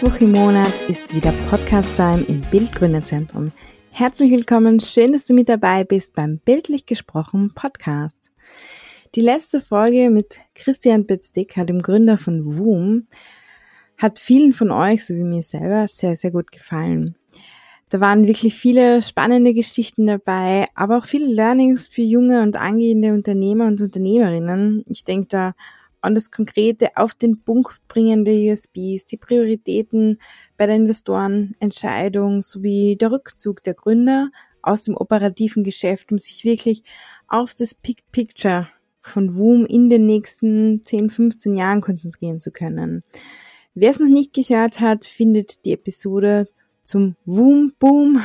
Mittwoch im Monat ist wieder Podcast-Time im Bildgründerzentrum. Herzlich willkommen, schön, dass du mit dabei bist beim Bildlich gesprochen Podcast. Die letzte Folge mit Christian Bitzdick, dem Gründer von Woom, hat vielen von euch, so wie mir selber, sehr, sehr gut gefallen. Da waren wirklich viele spannende Geschichten dabei, aber auch viele Learnings für junge und angehende Unternehmer und Unternehmerinnen. Ich denke da an das konkrete auf den Punkt bringende USBs, die Prioritäten bei der Investorenentscheidung sowie der Rückzug der Gründer aus dem operativen Geschäft, um sich wirklich auf das Big Picture von Woom in den nächsten 10, 15 Jahren konzentrieren zu können. Wer es noch nicht gehört hat, findet die Episode zum Woom Boom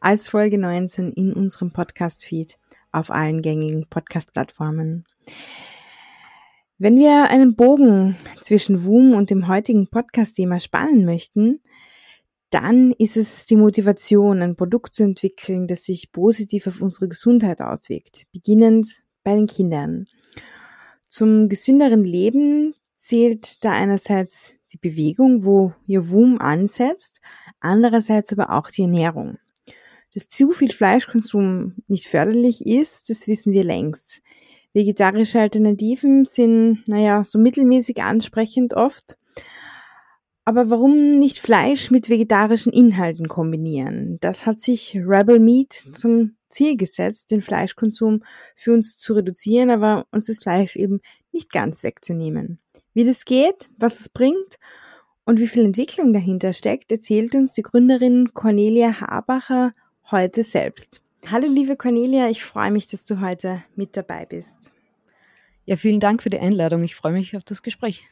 als Folge 19 in unserem Podcast-Feed auf allen gängigen Podcast-Plattformen. Wenn wir einen Bogen zwischen Woom und dem heutigen Podcast-Thema spannen möchten, dann ist es die Motivation, ein Produkt zu entwickeln, das sich positiv auf unsere Gesundheit auswirkt, beginnend bei den Kindern. Zum gesünderen Leben zählt da einerseits die Bewegung, wo ihr Wum ansetzt, andererseits aber auch die Ernährung. Dass zu viel Fleischkonsum nicht förderlich ist, das wissen wir längst. Vegetarische Alternativen sind, naja, so mittelmäßig ansprechend oft. Aber warum nicht Fleisch mit vegetarischen Inhalten kombinieren? Das hat sich Rebel Meat zum Ziel gesetzt, den Fleischkonsum für uns zu reduzieren, aber uns das Fleisch eben nicht ganz wegzunehmen. Wie das geht, was es bringt und wie viel Entwicklung dahinter steckt, erzählt uns die Gründerin Cornelia Habacher heute selbst. Hallo liebe Cornelia, ich freue mich, dass du heute mit dabei bist. Ja, vielen Dank für die Einladung. Ich freue mich auf das Gespräch.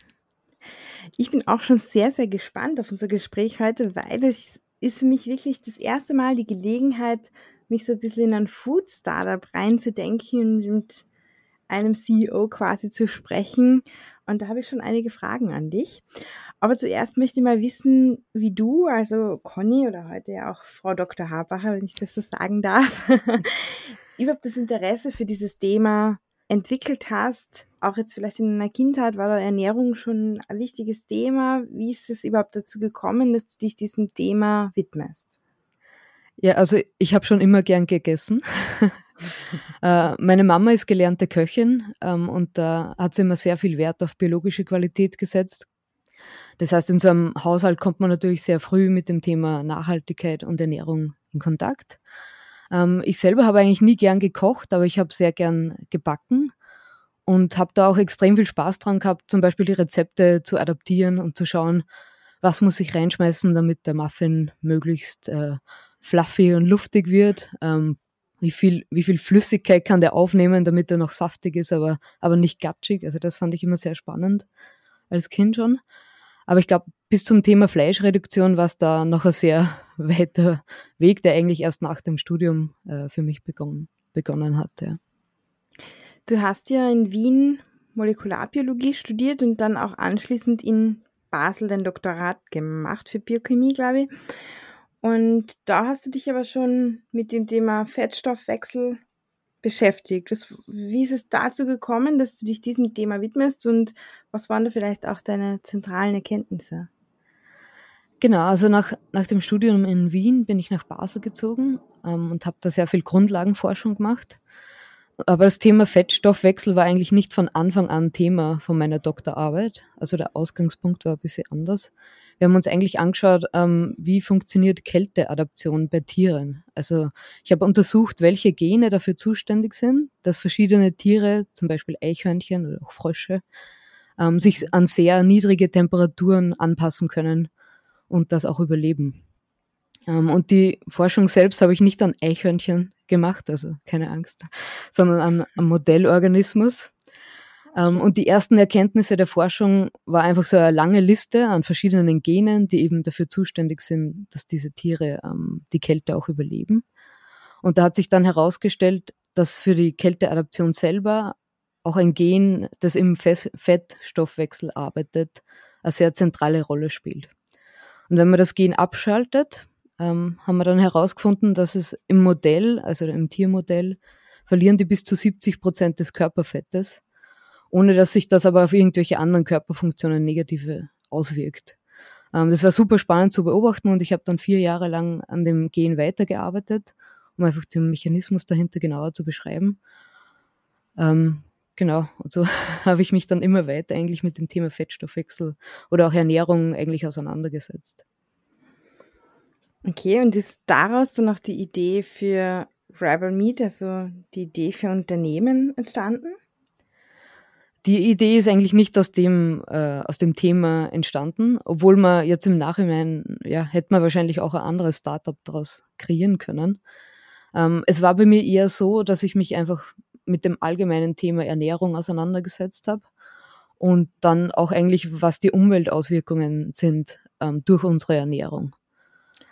Ich bin auch schon sehr, sehr gespannt auf unser Gespräch heute, weil es ist für mich wirklich das erste Mal die Gelegenheit, mich so ein bisschen in ein Food Startup reinzudenken und mit einem CEO quasi zu sprechen. Und da habe ich schon einige Fragen an dich. Aber zuerst möchte ich mal wissen, wie du, also Conny oder heute ja auch Frau Dr. Habacher, wenn ich das so sagen darf, überhaupt das Interesse für dieses Thema entwickelt hast. Auch jetzt vielleicht in deiner Kindheit war da Ernährung schon ein wichtiges Thema. Wie ist es überhaupt dazu gekommen, dass du dich diesem Thema widmest? Ja, also ich habe schon immer gern gegessen. äh, meine Mama ist gelernte Köchin ähm, und da hat sie immer sehr viel Wert auf biologische Qualität gesetzt. Das heißt, in so einem Haushalt kommt man natürlich sehr früh mit dem Thema Nachhaltigkeit und Ernährung in Kontakt. Ähm, ich selber habe eigentlich nie gern gekocht, aber ich habe sehr gern gebacken und habe da auch extrem viel Spaß dran gehabt, zum Beispiel die Rezepte zu adaptieren und zu schauen, was muss ich reinschmeißen, damit der Muffin möglichst äh, fluffy und luftig wird. Ähm, wie viel, wie viel Flüssigkeit kann der aufnehmen, damit er noch saftig ist, aber, aber nicht gatschig. Also das fand ich immer sehr spannend als Kind schon. Aber ich glaube, bis zum Thema Fleischreduktion war es da noch ein sehr weiter Weg, der eigentlich erst nach dem Studium äh, für mich begonnen, begonnen hat. Du hast ja in Wien Molekularbiologie studiert und dann auch anschließend in Basel den Doktorat gemacht für Biochemie, glaube ich. Und da hast du dich aber schon mit dem Thema Fettstoffwechsel beschäftigt. Was, wie ist es dazu gekommen, dass du dich diesem Thema widmest und was waren da vielleicht auch deine zentralen Erkenntnisse? Genau, also nach, nach dem Studium in Wien bin ich nach Basel gezogen ähm, und habe da sehr viel Grundlagenforschung gemacht. Aber das Thema Fettstoffwechsel war eigentlich nicht von Anfang an Thema von meiner Doktorarbeit. Also der Ausgangspunkt war ein bisschen anders. Wir haben uns eigentlich angeschaut, ähm, wie funktioniert Kälteadaption bei Tieren. Also ich habe untersucht, welche Gene dafür zuständig sind, dass verschiedene Tiere, zum Beispiel Eichhörnchen oder auch Frösche, ähm, sich an sehr niedrige Temperaturen anpassen können und das auch überleben. Ähm, und die Forschung selbst habe ich nicht an Eichhörnchen gemacht, also keine Angst, sondern an einem Modellorganismus. Ähm, und die ersten Erkenntnisse der Forschung war einfach so eine lange Liste an verschiedenen Genen, die eben dafür zuständig sind, dass diese Tiere ähm, die Kälte auch überleben. Und da hat sich dann herausgestellt, dass für die Kälteadaption selber auch ein Gen, das im Fettstoffwechsel arbeitet, eine sehr zentrale Rolle spielt. Und wenn man das Gen abschaltet, ähm, haben wir dann herausgefunden, dass es im Modell, also im Tiermodell, verlieren die bis zu 70 Prozent des Körperfettes, ohne dass sich das aber auf irgendwelche anderen Körperfunktionen negative auswirkt. Ähm, das war super spannend zu beobachten und ich habe dann vier Jahre lang an dem Gen weitergearbeitet, um einfach den Mechanismus dahinter genauer zu beschreiben. Ähm, genau, und so habe ich mich dann immer weiter eigentlich mit dem Thema Fettstoffwechsel oder auch Ernährung eigentlich auseinandergesetzt. Okay, und ist daraus dann auch die Idee für Rebel Meat, also die Idee für Unternehmen entstanden? Die Idee ist eigentlich nicht aus dem, äh, aus dem Thema entstanden, obwohl man jetzt im Nachhinein, ja, hätte man wahrscheinlich auch ein anderes Startup daraus kreieren können. Ähm, es war bei mir eher so, dass ich mich einfach mit dem allgemeinen Thema Ernährung auseinandergesetzt habe und dann auch eigentlich, was die Umweltauswirkungen sind ähm, durch unsere Ernährung.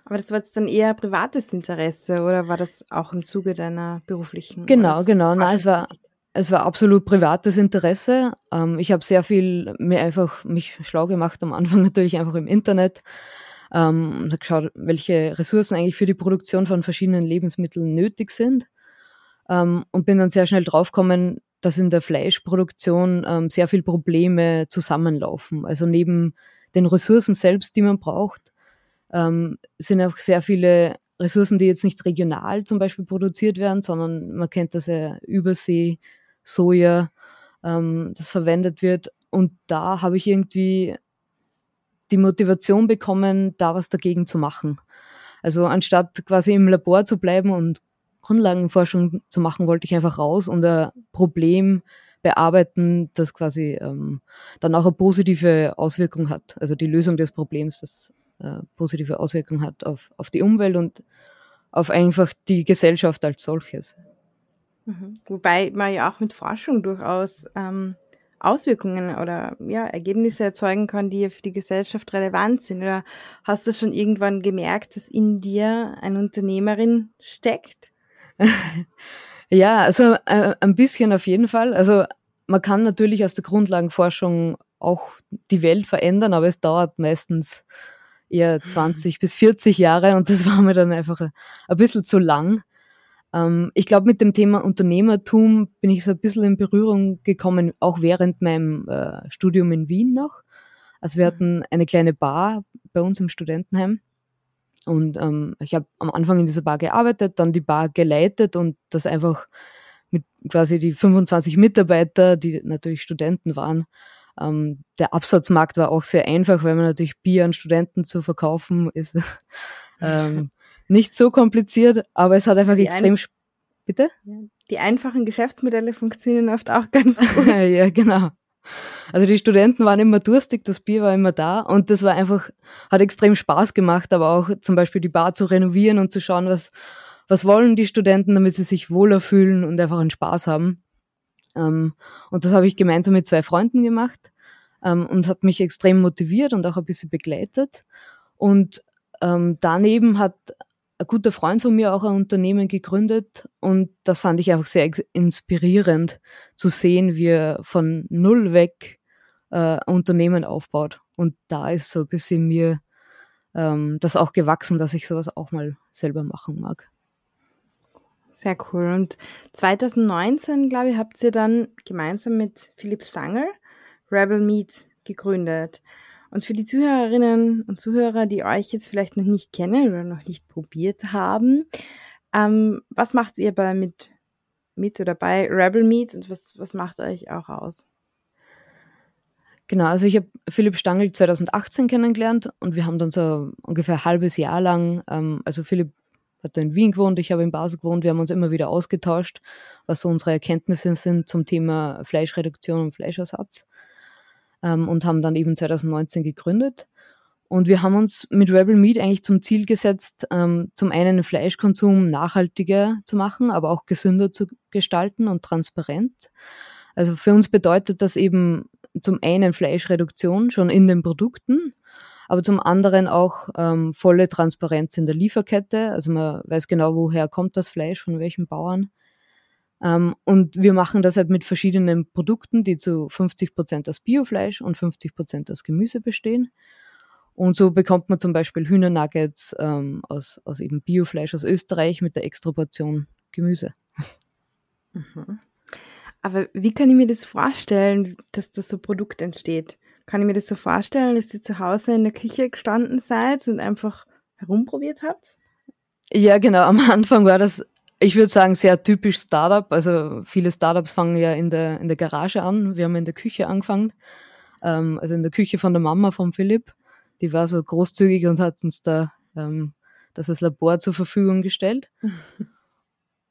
Aber das war jetzt dann eher privates Interesse oder war das auch im Zuge deiner beruflichen? Genau, genau. Nein, es war, es war absolut privates Interesse. Ähm, ich habe sehr viel mir einfach mich schlau gemacht am Anfang natürlich einfach im Internet ähm, und geschaut, welche Ressourcen eigentlich für die Produktion von verschiedenen Lebensmitteln nötig sind ähm, und bin dann sehr schnell draufgekommen, dass in der Fleischproduktion sehr viele Probleme zusammenlaufen. Also neben den Ressourcen selbst, die man braucht, sind auch sehr viele Ressourcen, die jetzt nicht regional zum Beispiel produziert werden, sondern man kennt das ja Übersee, Soja, ähm, das verwendet wird. Und da habe ich irgendwie die Motivation bekommen, da was dagegen zu machen. Also anstatt quasi im Labor zu bleiben und Grundlagenforschung zu machen, wollte ich einfach raus und ein Problem bearbeiten, das quasi ähm, dann auch eine positive Auswirkung hat. Also die Lösung des Problems, das äh, positive Auswirkungen hat auf, auf die Umwelt und auf einfach die Gesellschaft als solches. Mhm. Wobei man ja auch mit Forschung durchaus ähm, Auswirkungen oder ja, Ergebnisse erzeugen kann, die ja für die Gesellschaft relevant sind. Oder hast du schon irgendwann gemerkt, dass in dir eine Unternehmerin steckt? ja, also äh, ein bisschen auf jeden Fall. Also man kann natürlich aus der Grundlagenforschung auch die Welt verändern, aber es dauert meistens eher 20 bis 40 Jahre und das war mir dann einfach ein, ein bisschen zu lang. Ähm, ich glaube, mit dem Thema Unternehmertum bin ich so ein bisschen in Berührung gekommen, auch während meinem äh, Studium in Wien noch. Also wir hatten eine kleine Bar bei uns im Studentenheim. Und ähm, ich habe am Anfang in dieser Bar gearbeitet, dann die Bar geleitet und das einfach mit quasi die 25 Mitarbeiter, die natürlich Studenten waren, ähm, der Absatzmarkt war auch sehr einfach, weil man natürlich Bier an Studenten zu verkaufen ist. Ähm, nicht so kompliziert, aber es hat einfach die extrem. Bitte? Die einfachen Geschäftsmodelle funktionieren oft auch ganz gut. ja, genau. Also die Studenten waren immer durstig, das Bier war immer da und das war einfach, hat extrem Spaß gemacht, aber auch zum Beispiel die Bar zu renovieren und zu schauen, was, was wollen die Studenten, damit sie sich wohler fühlen und einfach einen Spaß haben. Ähm, und das habe ich gemeinsam mit zwei Freunden gemacht ähm, und hat mich extrem motiviert und auch ein bisschen begleitet. Und ähm, daneben hat ein guter Freund von mir auch ein Unternehmen gegründet und das fand ich einfach sehr inspirierend zu sehen, wie er von null weg äh, ein Unternehmen aufbaut. Und da ist so ein bisschen mir ähm, das auch gewachsen, dass ich sowas auch mal selber machen mag. Sehr cool. Und 2019, glaube ich, habt ihr dann gemeinsam mit Philipp Stangl Rebel Meat gegründet. Und für die Zuhörerinnen und Zuhörer, die euch jetzt vielleicht noch nicht kennen oder noch nicht probiert haben, ähm, was macht ihr bei mit, mit oder bei Rebel Meat und was, was macht euch auch aus? Genau, also ich habe Philipp Stangl 2018 kennengelernt und wir haben dann so ungefähr ein halbes Jahr lang, ähm, also Philipp hat in Wien gewohnt, ich habe in Basel gewohnt. Wir haben uns immer wieder ausgetauscht, was so unsere Erkenntnisse sind zum Thema Fleischreduktion und Fleischersatz ähm, und haben dann eben 2019 gegründet. Und wir haben uns mit Rebel Meat eigentlich zum Ziel gesetzt, ähm, zum einen den Fleischkonsum nachhaltiger zu machen, aber auch gesünder zu gestalten und transparent. Also für uns bedeutet das eben zum einen Fleischreduktion schon in den Produkten, aber zum anderen auch ähm, volle Transparenz in der Lieferkette. Also man weiß genau, woher kommt das Fleisch, von welchen Bauern. Ähm, und wir machen das halt mit verschiedenen Produkten, die zu 50 Prozent aus Biofleisch und 50 Prozent aus Gemüse bestehen. Und so bekommt man zum Beispiel Hühnernuggets ähm, aus, aus eben Biofleisch aus Österreich mit der Extraportion Gemüse. Mhm. Aber wie kann ich mir das vorstellen, dass das so Produkt entsteht? Kann ich mir das so vorstellen, dass ihr zu Hause in der Küche gestanden seid und einfach herumprobiert habt? Ja, genau. Am Anfang war das, ich würde sagen, sehr typisch Startup. Also viele Startups fangen ja in der, in der Garage an. Wir haben in der Küche angefangen. Ähm, also in der Küche von der Mama von Philipp. Die war so großzügig und hat uns da ähm, das als Labor zur Verfügung gestellt.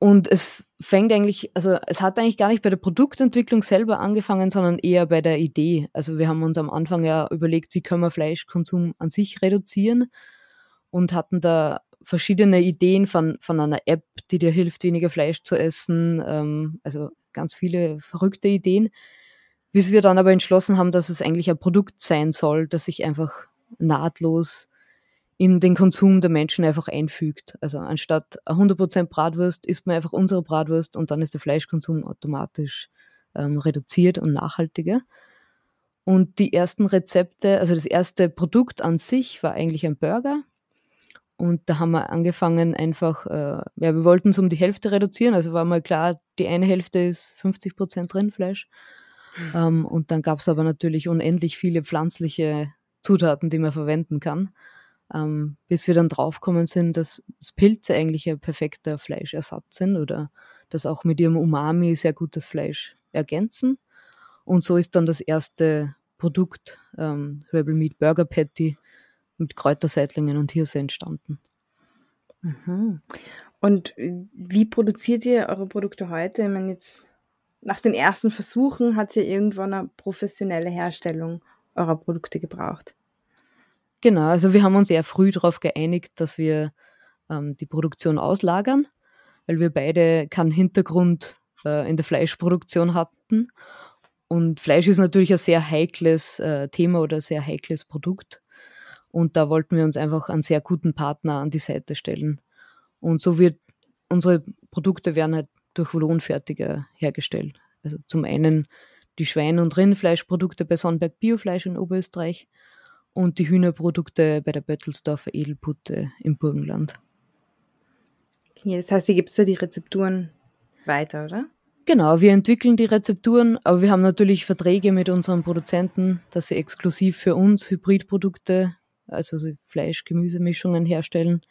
Und es fängt eigentlich, also es hat eigentlich gar nicht bei der Produktentwicklung selber angefangen, sondern eher bei der Idee. Also wir haben uns am Anfang ja überlegt, wie können wir Fleischkonsum an sich reduzieren und hatten da verschiedene Ideen von, von einer App, die dir hilft, weniger Fleisch zu essen. Ähm, also ganz viele verrückte Ideen. Bis wir dann aber entschlossen haben, dass es eigentlich ein Produkt sein soll, das sich einfach nahtlos in den Konsum der Menschen einfach einfügt. Also anstatt 100% Bratwurst isst man einfach unsere Bratwurst und dann ist der Fleischkonsum automatisch ähm, reduziert und nachhaltiger. Und die ersten Rezepte, also das erste Produkt an sich war eigentlich ein Burger. Und da haben wir angefangen einfach, äh, ja, wir wollten es um die Hälfte reduzieren. Also war mal klar, die eine Hälfte ist 50% Rindfleisch. Mhm. Ähm, und dann gab es aber natürlich unendlich viele pflanzliche Zutaten, die man verwenden kann ähm, bis wir dann draufgekommen sind, dass Pilze eigentlich ein perfekter Fleischersatz sind oder dass auch mit ihrem Umami sehr gut das Fleisch ergänzen. Und so ist dann das erste Produkt, ähm, Rebel Meat Burger Patty, mit Kräuterseitlingen und Hirse entstanden. Mhm. Und wie produziert ihr eure Produkte heute? Ich meine, jetzt nach den ersten Versuchen hat ihr irgendwann eine professionelle Herstellung eurer Produkte gebraucht. Genau, also wir haben uns sehr früh darauf geeinigt, dass wir ähm, die Produktion auslagern, weil wir beide keinen Hintergrund äh, in der Fleischproduktion hatten. Und Fleisch ist natürlich ein sehr heikles äh, Thema oder ein sehr heikles Produkt. Und da wollten wir uns einfach einen sehr guten Partner an die Seite stellen. Und so wird unsere Produkte werden halt durch Lohnfertiger hergestellt. Also zum einen die Schwein- und Rindfleischprodukte bei Sonnenberg Biofleisch in Oberösterreich und die Hühnerprodukte bei der Bettelsdorfer Edelputte im Burgenland. Okay, das heißt, ihr gibt da die Rezepturen weiter, oder? Genau, wir entwickeln die Rezepturen, aber wir haben natürlich Verträge mit unseren Produzenten, dass sie exklusiv für uns Hybridprodukte, also Fleisch-Gemüsemischungen herstellen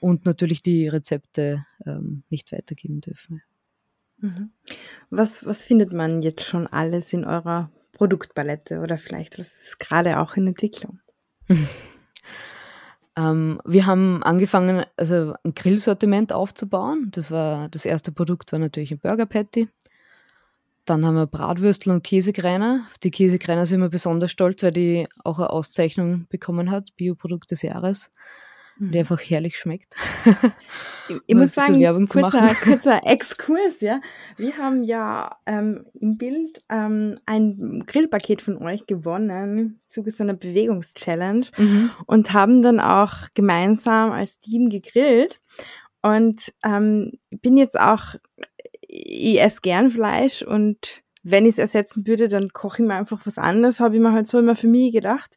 und natürlich die Rezepte ähm, nicht weitergeben dürfen. Mhm. Was, was findet man jetzt schon alles in eurer Produktpalette oder vielleicht was ist gerade auch in Entwicklung? ähm, wir haben angefangen, also ein Grillsortiment aufzubauen. Das war das erste Produkt war natürlich ein Burger Patty. Dann haben wir Bratwürstel und Käsekreiner. Die Käsekreiner sind wir besonders stolz, weil die auch eine Auszeichnung bekommen hat, Bioprodukt des Jahres mhm. die einfach herrlich schmeckt. ich, ich muss sagen, kurzer, kurzer Exkurs, ja. Wir haben ja ähm, im Bild ähm, ein Grillpaket von euch gewonnen im Zuge so einer Bewegungschallenge mhm. und haben dann auch gemeinsam als Team gegrillt. Und ähm, bin jetzt auch, ich esse gern Fleisch und wenn ich es ersetzen würde, dann koche ich mir einfach was anderes, habe ich mir halt so immer für mich gedacht.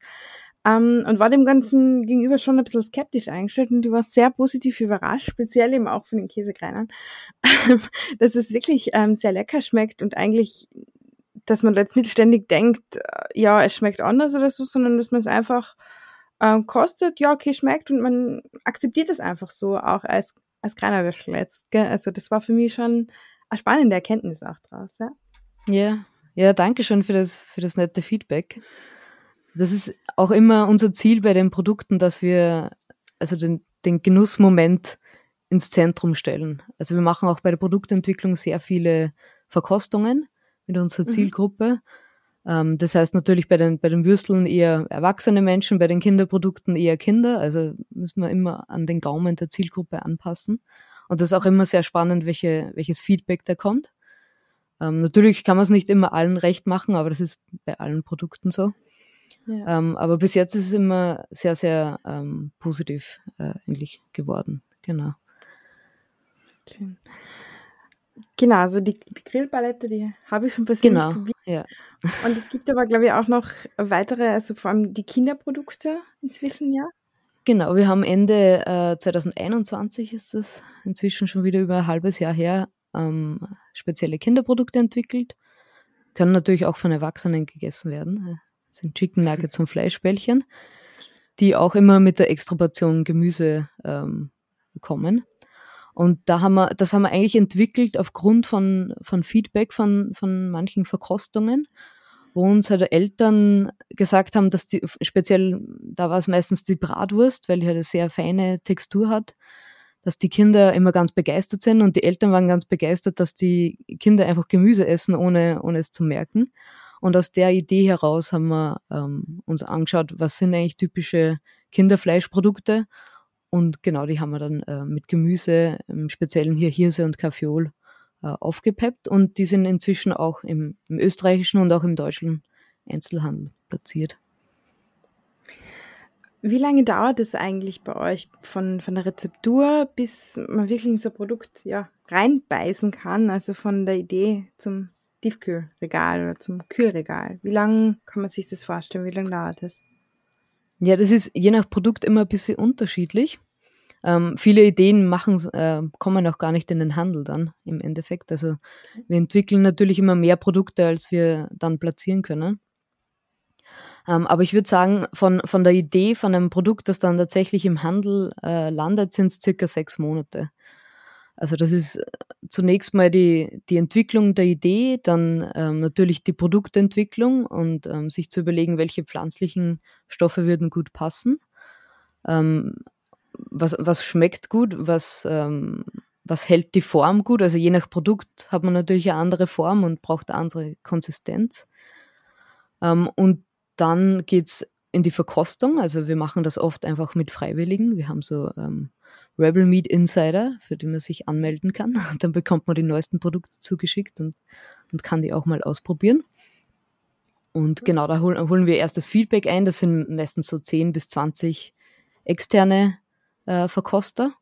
Ähm, und war dem Ganzen gegenüber schon ein bisschen skeptisch eingestellt und du warst sehr positiv überrascht, speziell eben auch von den Käsekreinern, dass es wirklich ähm, sehr lecker schmeckt und eigentlich, dass man jetzt nicht ständig denkt, äh, ja, es schmeckt anders oder so, sondern dass man es einfach äh, kostet, ja, okay, schmeckt und man akzeptiert es einfach so, auch als, als Kreinerwürschel jetzt. Gell? Also das war für mich schon spannende Erkenntnis auch draus, ja. Ja, ja, danke schön für das, für das nette Feedback. Das ist auch immer unser Ziel bei den Produkten, dass wir also den, den Genussmoment ins Zentrum stellen. Also wir machen auch bei der Produktentwicklung sehr viele Verkostungen mit unserer mhm. Zielgruppe. Mhm. das heißt natürlich bei den, bei den Würsteln eher erwachsene Menschen, bei den Kinderprodukten eher Kinder. Also müssen wir immer an den Gaumen der Zielgruppe anpassen. Und das ist auch immer sehr spannend, welche, welches Feedback da kommt. Ähm, natürlich kann man es nicht immer allen recht machen, aber das ist bei allen Produkten so. Ähm, aber bis jetzt ist es immer sehr, sehr ähm, positiv äh, eigentlich geworden. Genau. Schön. Genau, also die, die Grillpalette, die habe ich schon persönlich genau, probiert. Ja. Und es gibt aber, glaube ich, auch noch weitere, also vor allem die Kinderprodukte inzwischen, ja? Genau, wir haben Ende äh, 2021 ist es inzwischen schon wieder über ein halbes Jahr her ähm, spezielle Kinderprodukte entwickelt. Können natürlich auch von Erwachsenen gegessen werden. Das sind Chicken Nuggets und Fleischbällchen, die auch immer mit der Extraportion Gemüse ähm, kommen. Und da haben wir, das haben wir eigentlich entwickelt aufgrund von, von Feedback von, von manchen Verkostungen, wo uns halt Eltern gesagt haben, dass die, speziell, da war es meistens die Bratwurst, weil die halt eine sehr feine Textur hat, dass die Kinder immer ganz begeistert sind und die Eltern waren ganz begeistert, dass die Kinder einfach Gemüse essen, ohne, ohne es zu merken. Und aus der Idee heraus haben wir ähm, uns angeschaut, was sind eigentlich typische Kinderfleischprodukte. Und genau die haben wir dann äh, mit Gemüse, im Speziellen hier Hirse und Kaffeeol, aufgepeppt. Und die sind inzwischen auch im, im österreichischen und auch im deutschen Einzelhandel platziert. Wie lange dauert es eigentlich bei euch von, von der Rezeptur, bis man wirklich in so ein Produkt ja, reinbeißen kann, also von der Idee zum Tiefkühlregal oder zum Kühlregal? Wie lange kann man sich das vorstellen? Wie lange dauert das? Ja, das ist je nach Produkt immer ein bisschen unterschiedlich. Ähm, viele Ideen machen, äh, kommen auch gar nicht in den Handel dann im Endeffekt. Also wir entwickeln natürlich immer mehr Produkte, als wir dann platzieren können. Ähm, aber ich würde sagen, von, von der Idee von einem Produkt, das dann tatsächlich im Handel äh, landet, sind es circa sechs Monate. Also das ist äh, zunächst mal die, die Entwicklung der Idee, dann ähm, natürlich die Produktentwicklung und ähm, sich zu überlegen, welche pflanzlichen Stoffe würden gut passen. Ähm, was, was schmeckt gut, was, ähm, was hält die Form gut. Also je nach Produkt hat man natürlich eine andere Form und braucht eine andere Konsistenz. Ähm, und dann geht es in die Verkostung. Also wir machen das oft einfach mit Freiwilligen. Wir haben so ähm, Rebel Meat Insider, für die man sich anmelden kann. Dann bekommt man die neuesten Produkte zugeschickt und, und kann die auch mal ausprobieren. Und genau, da holen, holen wir erst das Feedback ein. Das sind meistens so 10 bis 20 externe äh, Verkoster.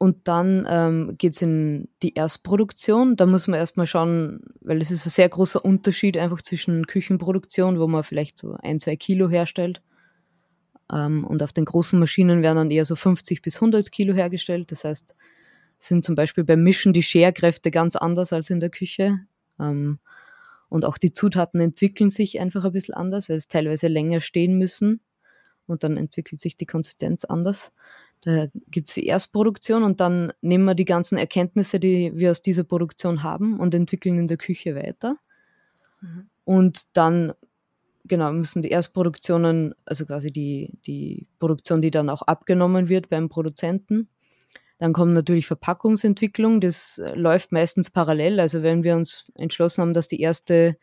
Und dann ähm, geht es in die Erstproduktion. Da muss man erstmal schauen, weil es ist ein sehr großer Unterschied einfach zwischen Küchenproduktion, wo man vielleicht so ein, zwei Kilo herstellt. Ähm, und auf den großen Maschinen werden dann eher so 50 bis 100 Kilo hergestellt. Das heißt, sind zum Beispiel beim Mischen die Scherkräfte ganz anders als in der Küche. Ähm, und auch die Zutaten entwickeln sich einfach ein bisschen anders, weil es teilweise länger stehen müssen. Und dann entwickelt sich die Konsistenz anders. Da gibt es die Erstproduktion und dann nehmen wir die ganzen Erkenntnisse, die wir aus dieser Produktion haben und entwickeln in der Küche weiter. Mhm. Und dann, genau, müssen die Erstproduktionen, also quasi die, die Produktion, die dann auch abgenommen wird beim Produzenten. Dann kommt natürlich Verpackungsentwicklung, das läuft meistens parallel. Also wenn wir uns entschlossen haben, dass die erste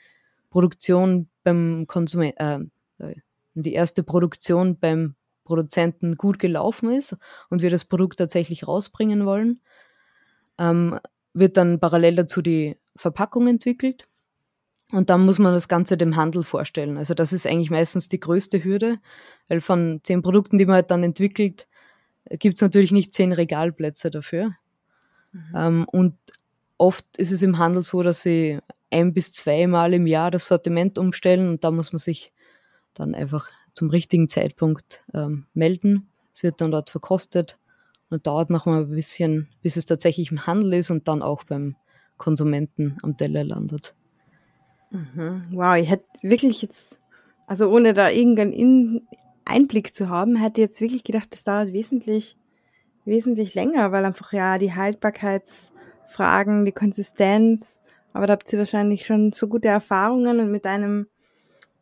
Produktion beim Konsumenten, äh, die erste Produktion beim Produzenten gut gelaufen ist und wir das Produkt tatsächlich rausbringen wollen, ähm, wird dann parallel dazu die Verpackung entwickelt. Und dann muss man das Ganze dem Handel vorstellen. Also das ist eigentlich meistens die größte Hürde, weil von zehn Produkten, die man halt dann entwickelt, gibt es natürlich nicht zehn Regalplätze dafür. Mhm. Ähm, und oft ist es im Handel so, dass sie ein bis zweimal im Jahr das Sortiment umstellen und da muss man sich dann einfach zum richtigen Zeitpunkt ähm, melden. Es wird dann dort verkostet und dauert noch mal ein bisschen, bis es tatsächlich im Handel ist und dann auch beim Konsumenten am Teller landet. Mhm. Wow, ich hätte wirklich jetzt, also ohne da irgendeinen Einblick zu haben, hätte ich jetzt wirklich gedacht, das dauert wesentlich, wesentlich länger, weil einfach ja die Haltbarkeitsfragen, die Konsistenz, aber da habt ihr wahrscheinlich schon so gute Erfahrungen und mit einem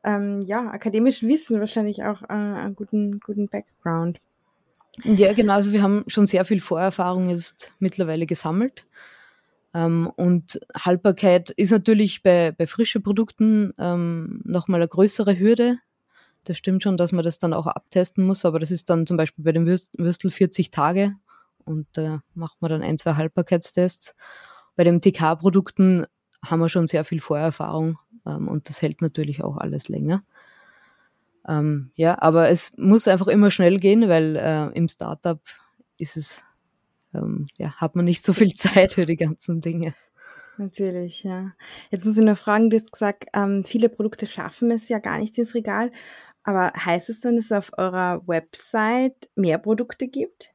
ähm, ja, akademischen Wissen wahrscheinlich auch äh, einen guten, guten Background. Ja, genau. Also wir haben schon sehr viel Vorerfahrung jetzt mittlerweile gesammelt. Ähm, und Haltbarkeit ist natürlich bei, bei frischen Produkten ähm, nochmal eine größere Hürde. Das stimmt schon, dass man das dann auch abtesten muss, aber das ist dann zum Beispiel bei dem Würstel 40 Tage und da äh, macht man dann ein, zwei Haltbarkeitstests. Bei den TK-Produkten haben wir schon sehr viel Vorerfahrung ähm, und das hält natürlich auch alles länger. Ähm, ja, aber es muss einfach immer schnell gehen, weil äh, im Startup ist es, ähm, ja, hat man nicht so viel Zeit für die ganzen Dinge. Natürlich, ja. Jetzt muss ich noch fragen, du hast gesagt, ähm, viele Produkte schaffen es ja gar nicht ins Regal. Aber heißt es dann, dass es auf eurer Website mehr Produkte gibt?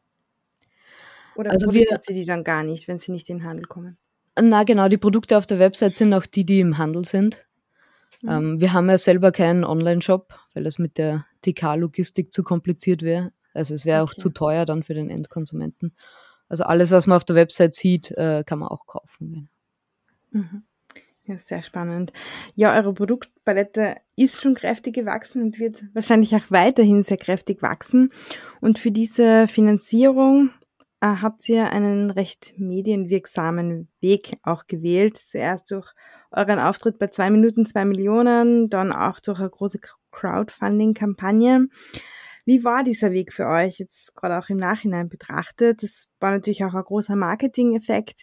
Oder also produziert wir, sie die dann gar nicht, wenn sie nicht in den Handel kommen? Na genau, die Produkte auf der Website sind auch die, die im Handel sind. Mhm. Ähm, wir haben ja selber keinen Online-Shop, weil das mit der TK-Logistik zu kompliziert wäre. Also es wäre okay. auch zu teuer dann für den Endkonsumenten. Also alles, was man auf der Website sieht, äh, kann man auch kaufen. Mhm. Ja, sehr spannend. Ja, eure Produktpalette ist schon kräftig gewachsen und wird wahrscheinlich auch weiterhin sehr kräftig wachsen. Und für diese Finanzierung äh, habt ihr einen recht medienwirksamen Weg auch gewählt. Zuerst durch euren Auftritt bei zwei Minuten, zwei Millionen, dann auch durch eine große Crowdfunding-Kampagne. Wie war dieser Weg für euch jetzt gerade auch im Nachhinein betrachtet? Das war natürlich auch ein großer Marketing-Effekt,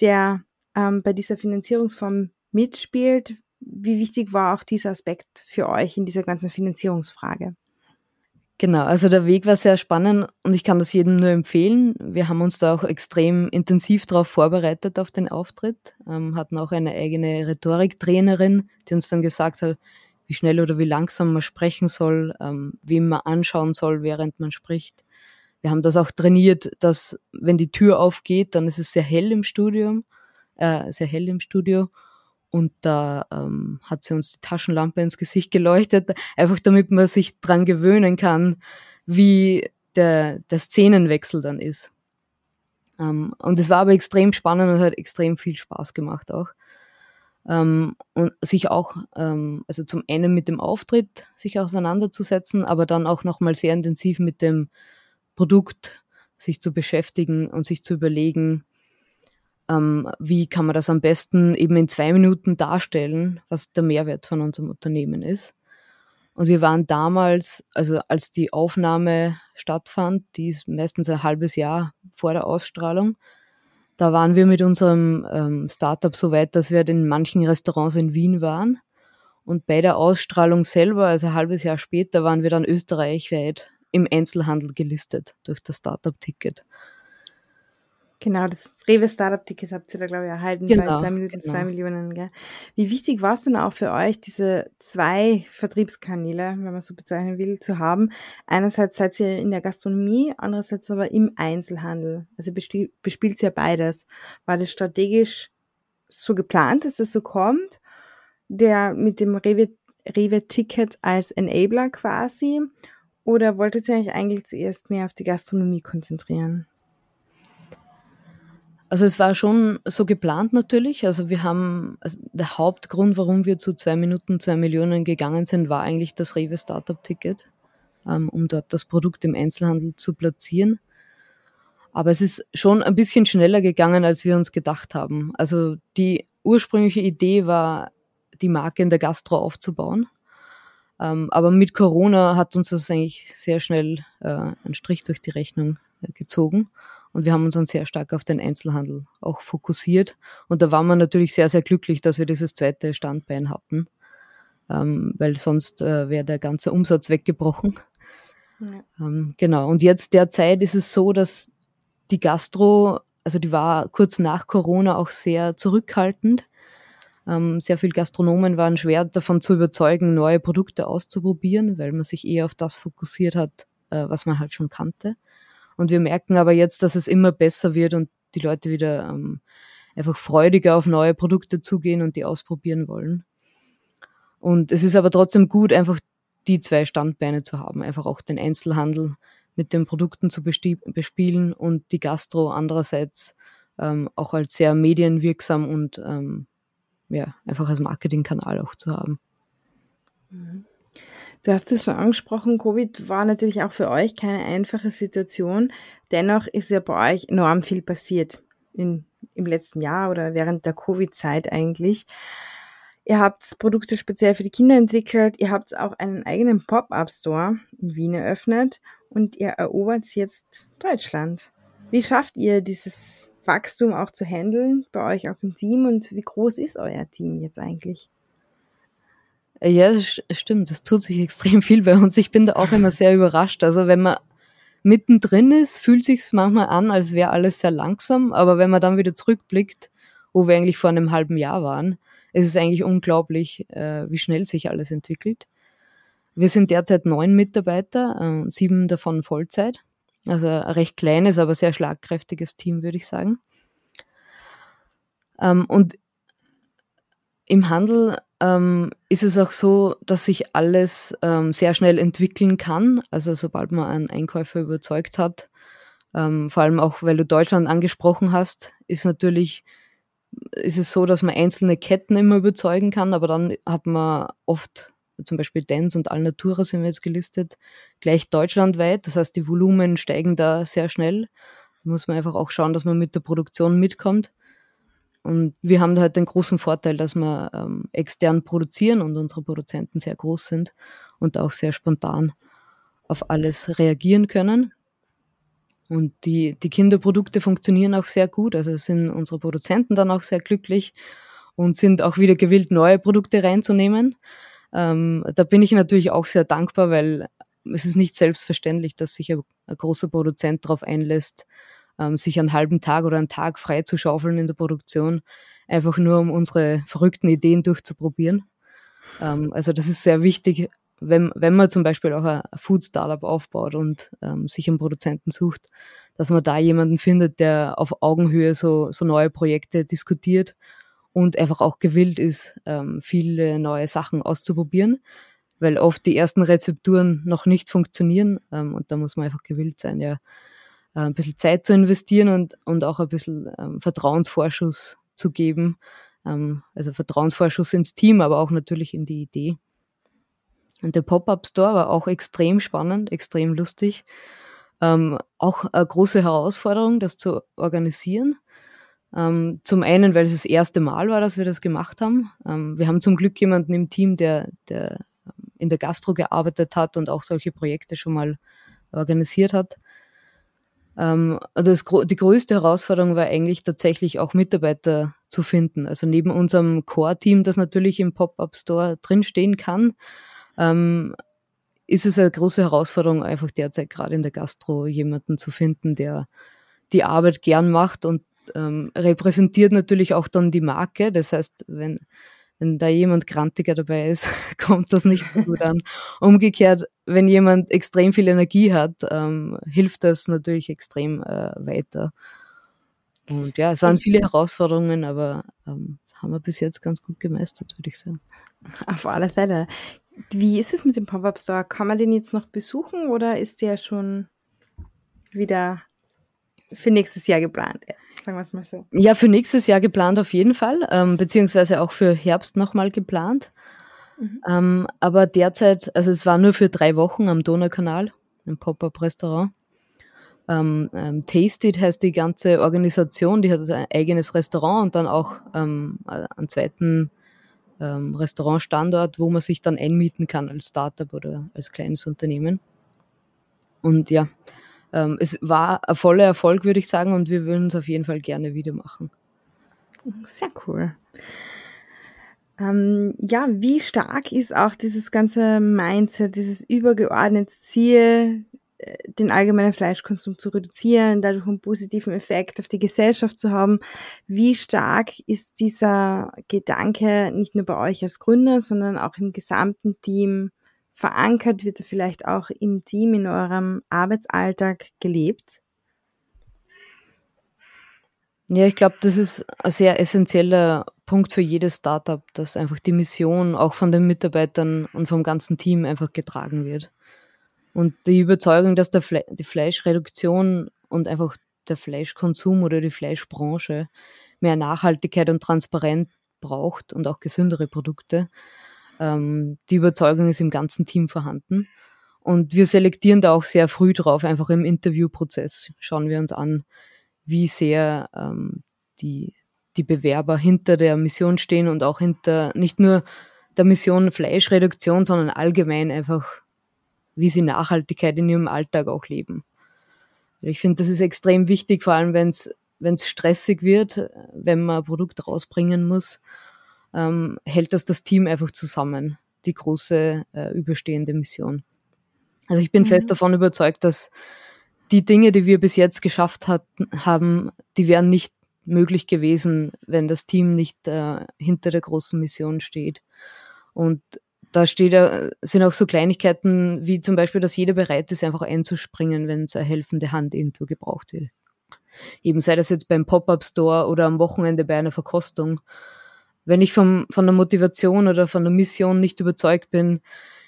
der ähm, bei dieser Finanzierungsform mitspielt. Wie wichtig war auch dieser Aspekt für euch in dieser ganzen Finanzierungsfrage? Genau, also der Weg war sehr spannend und ich kann das jedem nur empfehlen. Wir haben uns da auch extrem intensiv darauf vorbereitet auf den Auftritt, ähm, hatten auch eine eigene Rhetoriktrainerin, die uns dann gesagt hat, wie schnell oder wie langsam man sprechen soll, ähm, wie man anschauen soll, während man spricht. Wir haben das auch trainiert, dass wenn die Tür aufgeht, dann ist es sehr hell im Studium, äh, sehr hell im Studio und da ähm, hat sie uns die Taschenlampe ins Gesicht geleuchtet, einfach damit man sich dran gewöhnen kann, wie der, der Szenenwechsel dann ist. Ähm, und es war aber extrem spannend und hat extrem viel Spaß gemacht auch. Ähm, und sich auch, ähm, also zum einen mit dem Auftritt sich auseinanderzusetzen, aber dann auch nochmal sehr intensiv mit dem Produkt sich zu beschäftigen und sich zu überlegen, ähm, wie kann man das am besten eben in zwei Minuten darstellen, was der Mehrwert von unserem Unternehmen ist. Und wir waren damals, also als die Aufnahme stattfand, die ist meistens ein halbes Jahr vor der Ausstrahlung, da waren wir mit unserem ähm, Startup so weit, dass wir in manchen Restaurants in Wien waren. Und bei der Ausstrahlung selber, also ein halbes Jahr später, waren wir dann österreichweit im Einzelhandel gelistet durch das Startup-Ticket. Genau, das Rewe Startup Ticket habt ihr da, glaube ich, erhalten genau, bei zwei Minuten, genau. zwei Millionen. Gell? Wie wichtig war es denn auch für euch, diese zwei Vertriebskanäle, wenn man so bezeichnen will, zu haben? Einerseits seid ihr in der Gastronomie, andererseits aber im Einzelhandel. Also bespielt ihr beides. War das strategisch so geplant, dass das so kommt? Der mit dem Rewe, Rewe Ticket als Enabler quasi? Oder wolltet ihr euch eigentlich zuerst mehr auf die Gastronomie konzentrieren? Also es war schon so geplant natürlich. Also wir haben, also der Hauptgrund, warum wir zu zwei Minuten zwei Millionen gegangen sind, war eigentlich das Rewe Startup Ticket, ähm, um dort das Produkt im Einzelhandel zu platzieren. Aber es ist schon ein bisschen schneller gegangen, als wir uns gedacht haben. Also die ursprüngliche Idee war, die Marke in der Gastro aufzubauen. Ähm, aber mit Corona hat uns das eigentlich sehr schnell äh, einen Strich durch die Rechnung äh, gezogen. Und wir haben uns dann sehr stark auf den Einzelhandel auch fokussiert. Und da waren wir natürlich sehr, sehr glücklich, dass wir dieses zweite Standbein hatten, ähm, weil sonst äh, wäre der ganze Umsatz weggebrochen. Ja. Ähm, genau. Und jetzt derzeit ist es so, dass die Gastro, also die war kurz nach Corona auch sehr zurückhaltend. Ähm, sehr viele Gastronomen waren schwer davon zu überzeugen, neue Produkte auszuprobieren, weil man sich eher auf das fokussiert hat, äh, was man halt schon kannte. Und wir merken aber jetzt, dass es immer besser wird und die Leute wieder ähm, einfach freudiger auf neue Produkte zugehen und die ausprobieren wollen. Und es ist aber trotzdem gut, einfach die zwei Standbeine zu haben, einfach auch den Einzelhandel mit den Produkten zu bespielen und die Gastro andererseits ähm, auch als sehr medienwirksam und ähm, ja, einfach als Marketingkanal auch zu haben. Mhm. Du hast es schon angesprochen, Covid war natürlich auch für euch keine einfache Situation. Dennoch ist ja bei euch enorm viel passiert in, im letzten Jahr oder während der Covid-Zeit eigentlich. Ihr habt Produkte speziell für die Kinder entwickelt, ihr habt auch einen eigenen Pop-up-Store in Wien eröffnet und ihr erobert jetzt Deutschland. Wie schafft ihr dieses Wachstum auch zu handeln bei euch auch im Team und wie groß ist euer Team jetzt eigentlich? Ja, das stimmt. Das tut sich extrem viel bei uns. Ich bin da auch immer sehr überrascht. Also wenn man mittendrin ist, fühlt sich's manchmal an, als wäre alles sehr langsam. Aber wenn man dann wieder zurückblickt, wo wir eigentlich vor einem halben Jahr waren, ist es eigentlich unglaublich, äh, wie schnell sich alles entwickelt. Wir sind derzeit neun Mitarbeiter, äh, sieben davon Vollzeit. Also ein recht kleines, aber sehr schlagkräftiges Team, würde ich sagen. Ähm, und im Handel ähm, ist es auch so, dass sich alles ähm, sehr schnell entwickeln kann. Also sobald man einen Einkäufer überzeugt hat, ähm, vor allem auch, weil du Deutschland angesprochen hast, ist natürlich ist es so, dass man einzelne Ketten immer überzeugen kann, aber dann hat man oft zum Beispiel Dance und Alnatura sind wir jetzt gelistet, gleich deutschlandweit. Das heißt, die Volumen steigen da sehr schnell. Da muss man einfach auch schauen, dass man mit der Produktion mitkommt. Und wir haben da halt den großen Vorteil, dass wir ähm, extern produzieren und unsere Produzenten sehr groß sind und auch sehr spontan auf alles reagieren können. Und die, die Kinderprodukte funktionieren auch sehr gut. Also sind unsere Produzenten dann auch sehr glücklich und sind auch wieder gewillt, neue Produkte reinzunehmen. Ähm, da bin ich natürlich auch sehr dankbar, weil es ist nicht selbstverständlich, dass sich ein, ein großer Produzent darauf einlässt, ähm, sich einen halben Tag oder einen Tag frei zu schaufeln in der Produktion, einfach nur um unsere verrückten Ideen durchzuprobieren. Ähm, also das ist sehr wichtig, wenn, wenn man zum Beispiel auch ein Food Startup aufbaut und ähm, sich einen Produzenten sucht, dass man da jemanden findet, der auf Augenhöhe so, so neue Projekte diskutiert und einfach auch gewillt ist, ähm, viele neue Sachen auszuprobieren, weil oft die ersten Rezepturen noch nicht funktionieren ähm, und da muss man einfach gewillt sein, ja, ein bisschen Zeit zu investieren und, und auch ein bisschen ähm, Vertrauensvorschuss zu geben. Ähm, also Vertrauensvorschuss ins Team, aber auch natürlich in die Idee. Und der Pop-Up Store war auch extrem spannend, extrem lustig. Ähm, auch eine große Herausforderung, das zu organisieren. Ähm, zum einen, weil es das erste Mal war, dass wir das gemacht haben. Ähm, wir haben zum Glück jemanden im Team, der, der in der Gastro gearbeitet hat und auch solche Projekte schon mal organisiert hat. Ähm, also das, die größte Herausforderung war eigentlich tatsächlich auch Mitarbeiter zu finden. Also neben unserem Core-Team, das natürlich im Pop-Up-Store drinstehen kann, ähm, ist es eine große Herausforderung, einfach derzeit gerade in der Gastro jemanden zu finden, der die Arbeit gern macht und ähm, repräsentiert natürlich auch dann die Marke. Das heißt, wenn wenn da jemand grantiger dabei ist, kommt das nicht so gut an. Umgekehrt, wenn jemand extrem viel Energie hat, ähm, hilft das natürlich extrem äh, weiter. Und ja, es waren viele Herausforderungen, aber ähm, haben wir bis jetzt ganz gut gemeistert, würde ich sagen. Auf alle Fälle. Wie ist es mit dem Pop-Up Store? Kann man den jetzt noch besuchen oder ist der schon wieder für nächstes Jahr geplant? sagen wir es mal so. Ja, für nächstes Jahr geplant auf jeden Fall, ähm, beziehungsweise auch für Herbst nochmal geplant. Mhm. Ähm, aber derzeit, also es war nur für drei Wochen am Donaukanal, im Pop-Up-Restaurant. Ähm, ähm, Tasted heißt die ganze Organisation, die hat also ein eigenes Restaurant und dann auch ähm, einen zweiten ähm, Restaurantstandort, wo man sich dann einmieten kann als Startup oder als kleines Unternehmen. Und ja, ähm, es war ein voller Erfolg, würde ich sagen, und wir würden es auf jeden Fall gerne wieder machen. Sehr cool. Ähm, ja, wie stark ist auch dieses ganze Mindset, dieses übergeordnete Ziel, äh, den allgemeinen Fleischkonsum zu reduzieren, dadurch einen positiven Effekt auf die Gesellschaft zu haben. Wie stark ist dieser Gedanke nicht nur bei euch als Gründer, sondern auch im gesamten Team verankert? Wird er vielleicht auch im Team, in eurem Arbeitsalltag gelebt? Ja, ich glaube, das ist ein sehr essentieller Punkt für jedes Startup, dass einfach die Mission auch von den Mitarbeitern und vom ganzen Team einfach getragen wird. Und die Überzeugung, dass der Fle die Fleischreduktion und einfach der Fleischkonsum oder die Fleischbranche mehr Nachhaltigkeit und Transparenz braucht und auch gesündere Produkte, ähm, die Überzeugung ist im ganzen Team vorhanden. Und wir selektieren da auch sehr früh drauf, einfach im Interviewprozess schauen wir uns an, wie sehr ähm, die, die Bewerber hinter der Mission stehen und auch hinter nicht nur der Mission Fleischreduktion, sondern allgemein einfach, wie sie Nachhaltigkeit in ihrem Alltag auch leben. Ich finde, das ist extrem wichtig, vor allem wenn es stressig wird, wenn man ein Produkt rausbringen muss ähm, hält das das Team einfach zusammen, die große äh, überstehende Mission. Also ich bin mhm. fest davon überzeugt, dass die Dinge, die wir bis jetzt geschafft hatten, haben, die wären nicht möglich gewesen, wenn das Team nicht äh, hinter der großen Mission steht. Und da steht, äh, sind auch so Kleinigkeiten wie zum Beispiel, dass jeder bereit ist, einfach einzuspringen, wenn es eine helfende Hand irgendwo gebraucht wird. Eben sei das jetzt beim Pop-up-Store oder am Wochenende bei einer Verkostung wenn ich vom, von der Motivation oder von der Mission nicht überzeugt bin,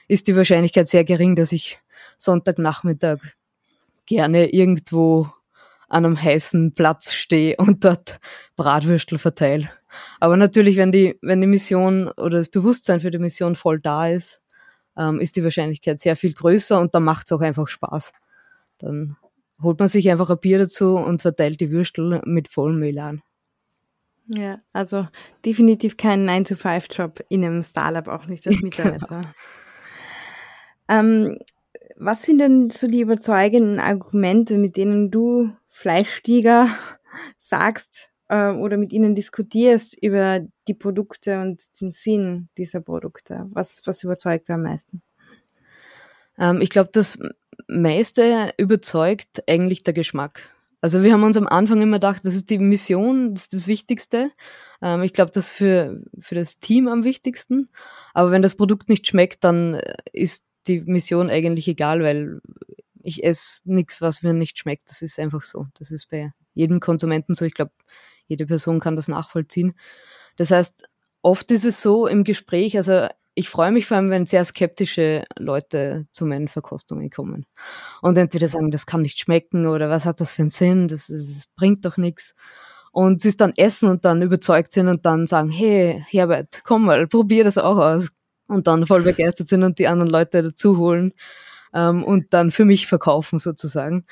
ist die Wahrscheinlichkeit sehr gering, dass ich Sonntagnachmittag gerne irgendwo an einem heißen Platz stehe und dort Bratwürstel verteile. Aber natürlich, wenn die, wenn die Mission oder das Bewusstsein für die Mission voll da ist, ähm, ist die Wahrscheinlichkeit sehr viel größer und dann macht es auch einfach Spaß. Dann holt man sich einfach ein Bier dazu und verteilt die Würstel mit vollem Melan. Ja, also definitiv kein 9-to-5-Job in einem Startup, auch nicht als Mitarbeiter. ähm, was sind denn so die überzeugenden Argumente, mit denen du Fleischstieger sagst äh, oder mit ihnen diskutierst über die Produkte und den Sinn dieser Produkte? Was, was überzeugt du am meisten? Ähm, ich glaube, das meiste überzeugt eigentlich der Geschmack. Also wir haben uns am Anfang immer gedacht, das ist die Mission, das ist das Wichtigste. Ähm, ich glaube, das ist für, für das Team am wichtigsten. Aber wenn das Produkt nicht schmeckt, dann ist die Mission eigentlich egal, weil ich esse nichts, was mir nicht schmeckt. Das ist einfach so. Das ist bei jedem Konsumenten so. Ich glaube, jede Person kann das nachvollziehen. Das heißt, oft ist es so im Gespräch, also ich freue mich vor allem, wenn sehr skeptische Leute zu meinen Verkostungen kommen und entweder sagen, das kann nicht schmecken oder was hat das für einen Sinn, das, das bringt doch nichts. Und sie es dann essen und dann überzeugt sind und dann sagen, hey Herbert, komm mal, probier das auch aus. Und dann voll begeistert sind und die anderen Leute dazu holen ähm, und dann für mich verkaufen sozusagen.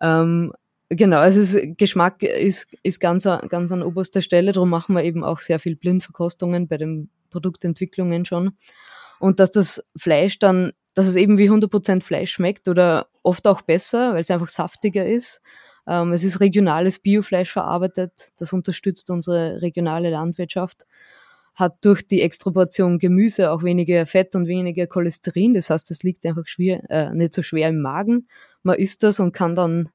Ähm, Genau, also es ist, Geschmack ist, ist ganz, ganz an oberster Stelle, darum machen wir eben auch sehr viel Blindverkostungen bei den Produktentwicklungen schon. Und dass das Fleisch dann, dass es eben wie 100% Fleisch schmeckt oder oft auch besser, weil es einfach saftiger ist. Ähm, es ist regionales Biofleisch verarbeitet, das unterstützt unsere regionale Landwirtschaft hat durch die Extraportion Gemüse auch weniger Fett und weniger Cholesterin. Das heißt, es liegt einfach schwer, äh, nicht so schwer im Magen. Man isst das und kann dann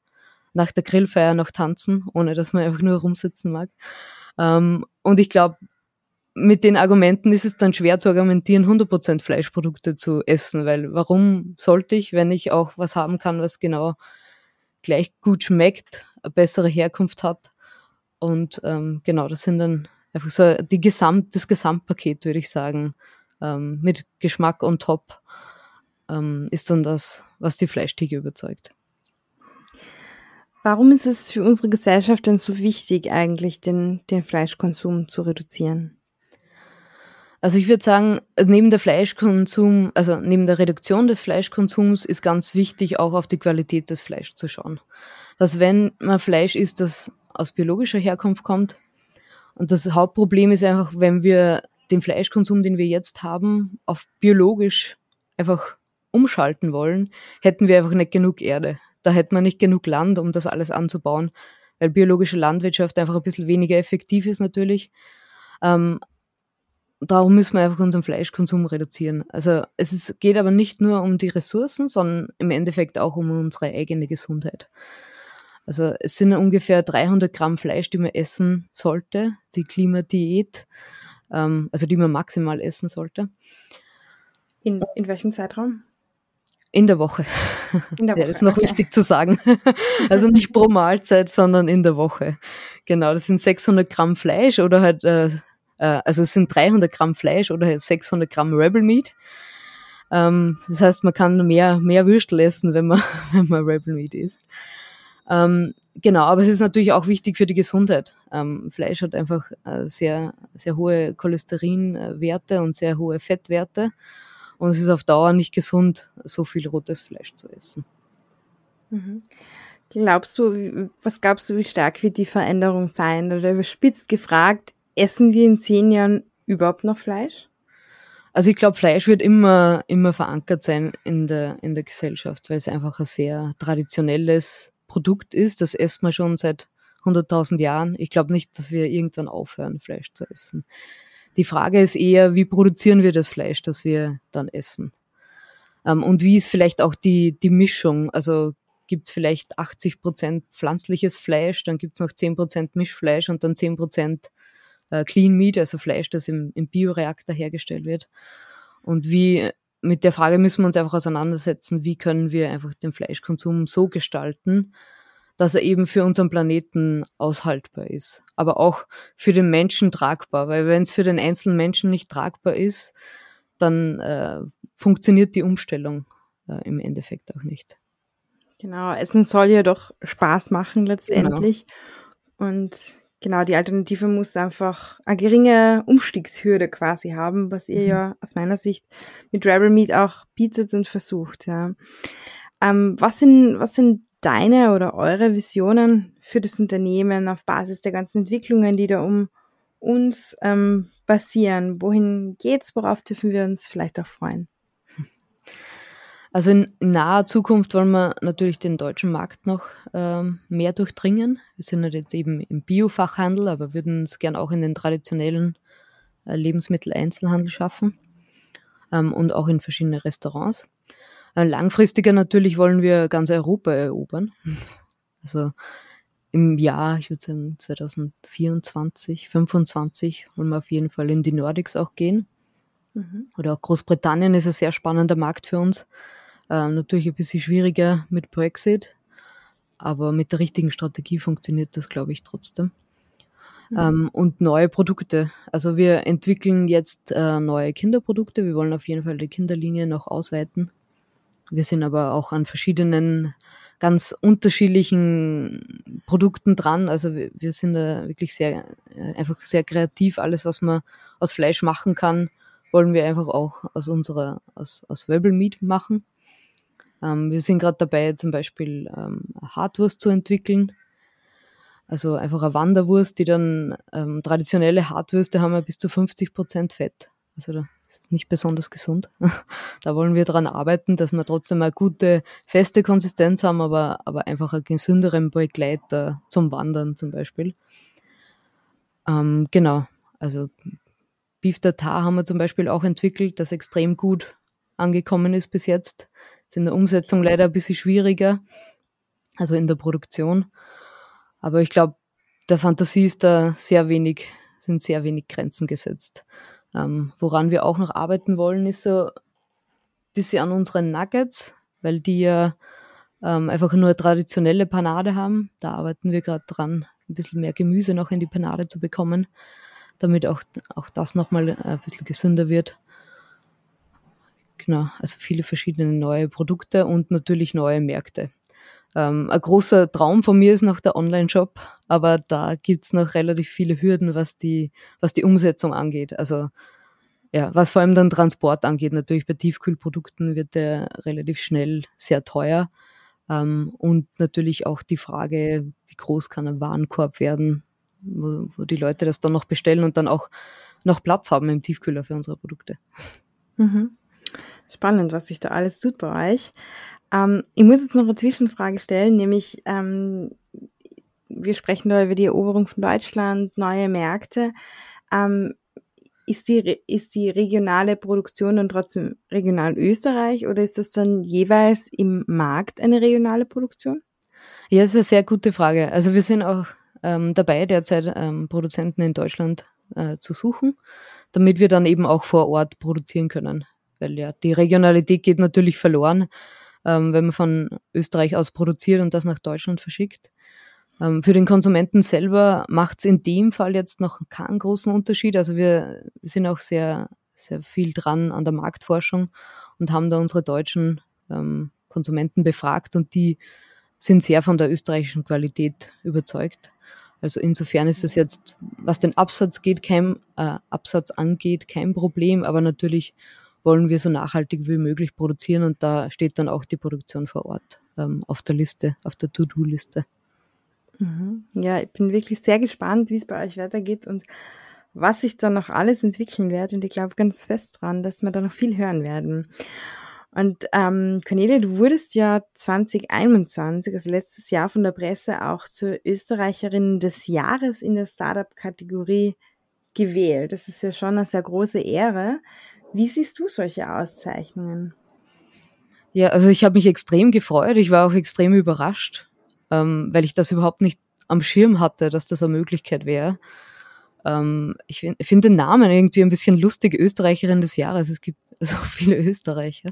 nach der Grillfeier noch tanzen, ohne dass man einfach nur rumsitzen mag. Ähm, und ich glaube, mit den Argumenten ist es dann schwer zu argumentieren, 100% Fleischprodukte zu essen, weil warum sollte ich, wenn ich auch was haben kann, was genau gleich gut schmeckt, eine bessere Herkunft hat. Und ähm, genau, das sind dann einfach so die Gesamt, das Gesamtpaket, würde ich sagen, ähm, mit Geschmack on top ähm, ist dann das, was die Fleischtheke überzeugt. Warum ist es für unsere Gesellschaft denn so wichtig, eigentlich den, den Fleischkonsum zu reduzieren? Also ich würde sagen, neben der Fleischkonsum, also neben der Reduktion des Fleischkonsums ist ganz wichtig, auch auf die Qualität des Fleischs zu schauen. Dass wenn man Fleisch isst, das aus biologischer Herkunft kommt, und das Hauptproblem ist einfach, wenn wir den Fleischkonsum, den wir jetzt haben, auf biologisch einfach umschalten wollen, hätten wir einfach nicht genug Erde da hätte man nicht genug Land, um das alles anzubauen, weil biologische Landwirtschaft einfach ein bisschen weniger effektiv ist natürlich. Ähm, darum müssen wir einfach unseren Fleischkonsum reduzieren. Also es ist, geht aber nicht nur um die Ressourcen, sondern im Endeffekt auch um unsere eigene Gesundheit. Also es sind ungefähr 300 Gramm Fleisch, die man essen sollte, die Klimadiät, ähm, also die man maximal essen sollte. In, in welchem Zeitraum? In der Woche. In der Woche. Ja, das ist noch okay. wichtig zu sagen. Also nicht pro Mahlzeit, sondern in der Woche. Genau, das sind 600 Gramm Fleisch oder halt, äh, äh also es sind 300 Gramm Fleisch oder halt 600 Gramm Rebel Meat. Ähm, das heißt, man kann mehr, mehr Würstel essen, wenn man, wenn man Rebel Meat isst. Ähm, genau, aber es ist natürlich auch wichtig für die Gesundheit. Ähm, Fleisch hat einfach äh, sehr, sehr hohe Cholesterinwerte und sehr hohe Fettwerte. Und es ist auf Dauer nicht gesund, so viel rotes Fleisch zu essen. Mhm. Glaubst du, was glaubst du, wie stark wird die Veränderung sein? Oder überspitzt gefragt, essen wir in zehn Jahren überhaupt noch Fleisch? Also ich glaube, Fleisch wird immer, immer verankert sein in der, in der Gesellschaft, weil es einfach ein sehr traditionelles Produkt ist. Das essen wir schon seit 100.000 Jahren. Ich glaube nicht, dass wir irgendwann aufhören, Fleisch zu essen. Die Frage ist eher, wie produzieren wir das Fleisch, das wir dann essen? Ähm, und wie ist vielleicht auch die, die Mischung? Also gibt es vielleicht 80 Prozent pflanzliches Fleisch, dann gibt es noch 10 Prozent Mischfleisch und dann 10 Prozent äh, Clean Meat, also Fleisch, das im, im Bioreaktor hergestellt wird. Und wie mit der Frage müssen wir uns einfach auseinandersetzen, wie können wir einfach den Fleischkonsum so gestalten, dass er eben für unseren Planeten aushaltbar ist, aber auch für den Menschen tragbar, weil wenn es für den einzelnen Menschen nicht tragbar ist, dann äh, funktioniert die Umstellung äh, im Endeffekt auch nicht. Genau, Essen soll ja doch Spaß machen letztendlich. Genau. Und genau, die Alternative muss einfach eine geringe Umstiegshürde quasi haben, was ihr mhm. ja aus meiner Sicht mit Rebel Meat auch bietet und versucht. Ja. Ähm, was, sind, was sind deine oder eure Visionen für das Unternehmen auf Basis der ganzen Entwicklungen, die da um uns ähm, basieren? Wohin geht's? Worauf dürfen wir uns vielleicht auch freuen? Also in, naher Zukunft wollen wir natürlich den deutschen Markt noch ähm, mehr durchdringen. Wir sind halt jetzt eben im Biofachhandel, aber würden es gern auch in den traditionellen äh, Lebensmitteleinzelhandel schaffen ähm, und auch in verschiedene Restaurants. Äh, langfristiger natürlich wollen wir ganz Europa erobern. Also im Jahr, ich würde sagen 2024, 2025 wollen wir auf jeden Fall in die Nordics auch gehen. Mhm. Oder auch Großbritannien ist ein sehr spannender Markt für uns. Ähm, natürlich ein bisschen schwieriger mit Brexit, aber mit der richtigen Strategie funktioniert das, glaube ich, trotzdem. Mhm. Ähm, und neue Produkte. Also wir entwickeln jetzt äh, neue Kinderprodukte. Wir wollen auf jeden Fall die Kinderlinie noch ausweiten. Wir sind aber auch an verschiedenen ganz unterschiedlichen Produkten dran. Also wir, wir sind da wirklich sehr, äh, einfach sehr kreativ. Alles, was man aus Fleisch machen kann, wollen wir einfach auch aus unserer, aus, aus Wöbel Meat machen. Ähm, wir sind gerade dabei, zum Beispiel ähm, Hartwurst zu entwickeln. Also einfach eine Wanderwurst, die dann ähm, traditionelle Hartwürste haben ja bis zu 50 Prozent Fett. Also da ist nicht besonders gesund. da wollen wir daran arbeiten, dass wir trotzdem eine gute, feste Konsistenz haben, aber, aber einfach einen gesünderen Begleiter zum Wandern zum Beispiel. Ähm, genau, also Beef Tartar haben wir zum Beispiel auch entwickelt, das extrem gut angekommen ist bis jetzt. Ist in der Umsetzung leider ein bisschen schwieriger, also in der Produktion. Aber ich glaube, der Fantasie ist da sehr wenig, sind sehr wenig Grenzen gesetzt. Ähm, woran wir auch noch arbeiten wollen, ist so ein bisschen an unseren Nuggets, weil die ja ähm, einfach nur traditionelle Panade haben. Da arbeiten wir gerade dran, ein bisschen mehr Gemüse noch in die Panade zu bekommen, damit auch, auch das nochmal ein bisschen gesünder wird. Genau, also viele verschiedene neue Produkte und natürlich neue Märkte. Ähm, ein großer Traum von mir ist noch der Online-Shop, aber da gibt's noch relativ viele Hürden, was die, was die Umsetzung angeht. Also ja, was vor allem dann Transport angeht, natürlich bei Tiefkühlprodukten wird der relativ schnell sehr teuer. Ähm, und natürlich auch die Frage, wie groß kann ein Warenkorb werden, wo, wo die Leute das dann noch bestellen und dann auch noch Platz haben im Tiefkühler für unsere Produkte. Mhm. Spannend, was sich da alles tut bei euch. Ähm, ich muss jetzt noch eine Zwischenfrage stellen, nämlich ähm, wir sprechen da über die Eroberung von Deutschland, neue Märkte. Ähm, ist die, ist die regionale Produktion dann trotzdem regional Österreich oder ist das dann jeweils im Markt eine regionale Produktion? Ja, das ist eine sehr gute Frage. Also wir sind auch ähm, dabei, derzeit ähm, Produzenten in Deutschland äh, zu suchen, damit wir dann eben auch vor Ort produzieren können. Weil ja, die Regionalität geht natürlich verloren, ähm, wenn man von Österreich aus produziert und das nach Deutschland verschickt. Ähm, für den Konsumenten selber macht es in dem Fall jetzt noch keinen großen Unterschied. Also wir, sind auch sehr, sehr viel dran an der Marktforschung und haben da unsere deutschen ähm, Konsumenten befragt und die sind sehr von der österreichischen Qualität überzeugt. Also insofern ist es jetzt, was den Absatz geht, kein äh, Absatz angeht, kein Problem, aber natürlich wollen wir so nachhaltig wie möglich produzieren und da steht dann auch die Produktion vor Ort ähm, auf der Liste, auf der To-Do-Liste. Mhm. Ja, ich bin wirklich sehr gespannt, wie es bei euch weitergeht und was sich da noch alles entwickeln wird. Und ich glaube ganz fest dran, dass wir da noch viel hören werden. Und ähm, Cornelia, du wurdest ja 2021, also letztes Jahr von der Presse auch zur Österreicherin des Jahres in der Startup-Kategorie gewählt. Das ist ja schon eine sehr große Ehre. Wie siehst du solche Auszeichnungen? Ja, also ich habe mich extrem gefreut. Ich war auch extrem überrascht, ähm, weil ich das überhaupt nicht am Schirm hatte, dass das eine Möglichkeit wäre. Ähm, ich finde find den Namen irgendwie ein bisschen lustig, Österreicherin des Jahres. Es gibt so viele Österreicher.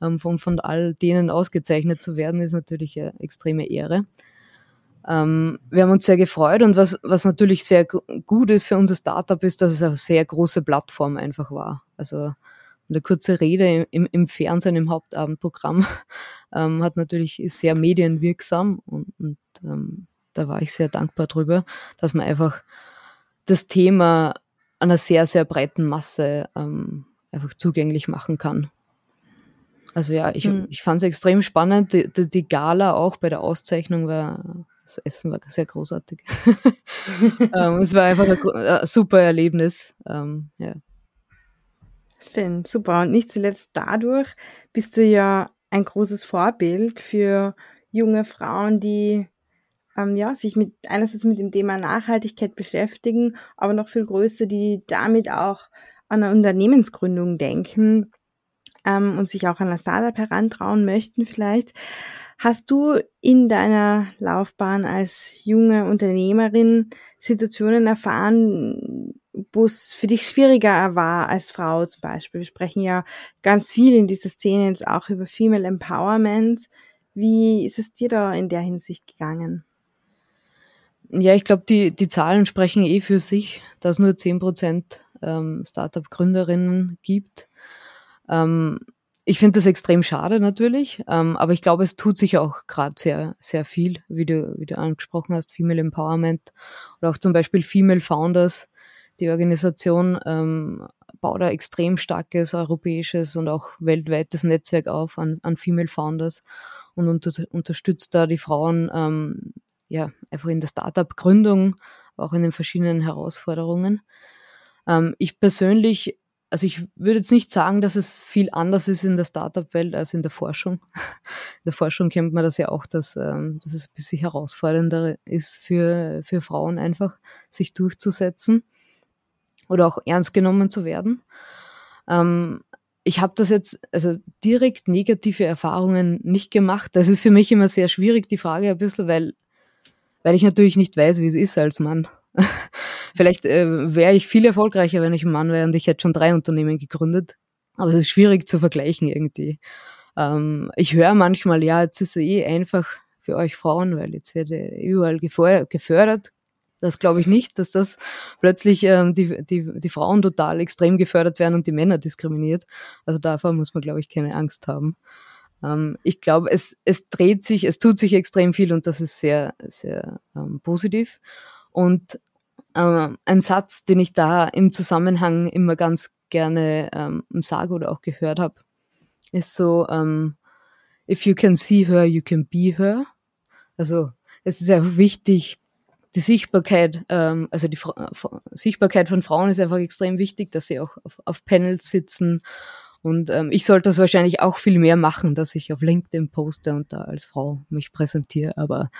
Ähm, von, von all denen ausgezeichnet zu werden, ist natürlich eine extreme Ehre. Ähm, wir haben uns sehr gefreut und was, was natürlich sehr gut ist für unser Startup ist, dass es eine sehr große Plattform einfach war. Also eine kurze Rede im, im Fernsehen, im Hauptabendprogramm, ähm, hat natürlich ist sehr medienwirksam und, und ähm, da war ich sehr dankbar drüber, dass man einfach das Thema einer sehr, sehr breiten Masse ähm, einfach zugänglich machen kann. Also ja, ich, mhm. ich fand es extrem spannend. Die, die, die, Gala auch bei der Auszeichnung war, das Essen war sehr großartig. ähm, es war einfach ein, ein super Erlebnis. Ähm, ja. Schön, super. Und nicht zuletzt dadurch bist du ja ein großes Vorbild für junge Frauen, die ähm, ja, sich mit einerseits mit dem Thema Nachhaltigkeit beschäftigen, aber noch viel größer, die damit auch an eine Unternehmensgründung denken ähm, und sich auch an ein Startup herantrauen möchten vielleicht. Hast du in deiner Laufbahn als junge Unternehmerin Situationen erfahren, wo es für dich schwieriger war als Frau zum Beispiel? Wir sprechen ja ganz viel in dieser Szene jetzt auch über Female Empowerment. Wie ist es dir da in der Hinsicht gegangen? Ja, ich glaube, die, die Zahlen sprechen eh für sich, dass nur 10% ähm, Startup-Gründerinnen gibt. Ähm, ich finde das extrem schade natürlich, ähm, aber ich glaube, es tut sich auch gerade sehr, sehr viel, wie du, wie du angesprochen hast, Female Empowerment oder auch zum Beispiel Female Founders. Die Organisation ähm, baut ein extrem starkes europäisches und auch weltweites Netzwerk auf an, an Female Founders und unter, unterstützt da die Frauen ähm, ja einfach in der Startup-Gründung, auch in den verschiedenen Herausforderungen. Ähm, ich persönlich also ich würde jetzt nicht sagen, dass es viel anders ist in der Startup-Welt als in der Forschung. In der Forschung kennt man das ja auch, dass, ähm, dass es ein bisschen herausfordernder ist für, für Frauen einfach, sich durchzusetzen oder auch ernst genommen zu werden. Ähm, ich habe das jetzt, also direkt negative Erfahrungen nicht gemacht. Das ist für mich immer sehr schwierig, die Frage ein bisschen, weil, weil ich natürlich nicht weiß, wie es ist als Mann. Vielleicht äh, wäre ich viel erfolgreicher, wenn ich ein Mann wäre und ich hätte schon drei Unternehmen gegründet. Aber es ist schwierig zu vergleichen irgendwie. Ähm, ich höre manchmal, ja, jetzt ist es eh einfach für euch Frauen, weil jetzt wird überall gefördert. Das glaube ich nicht, dass das plötzlich ähm, die, die, die Frauen total extrem gefördert werden und die Männer diskriminiert. Also davor muss man, glaube ich, keine Angst haben. Ähm, ich glaube, es, es dreht sich, es tut sich extrem viel und das ist sehr, sehr ähm, positiv. Und äh, ein Satz, den ich da im Zusammenhang immer ganz gerne ähm, sage oder auch gehört habe, ist so, ähm, if you can see her, you can be her. Also es ist einfach wichtig, die Sichtbarkeit, ähm, also die Fra Sichtbarkeit von Frauen ist einfach extrem wichtig, dass sie auch auf, auf Panels sitzen. Und ähm, ich sollte das wahrscheinlich auch viel mehr machen, dass ich auf LinkedIn poste und da als Frau mich präsentiere. Aber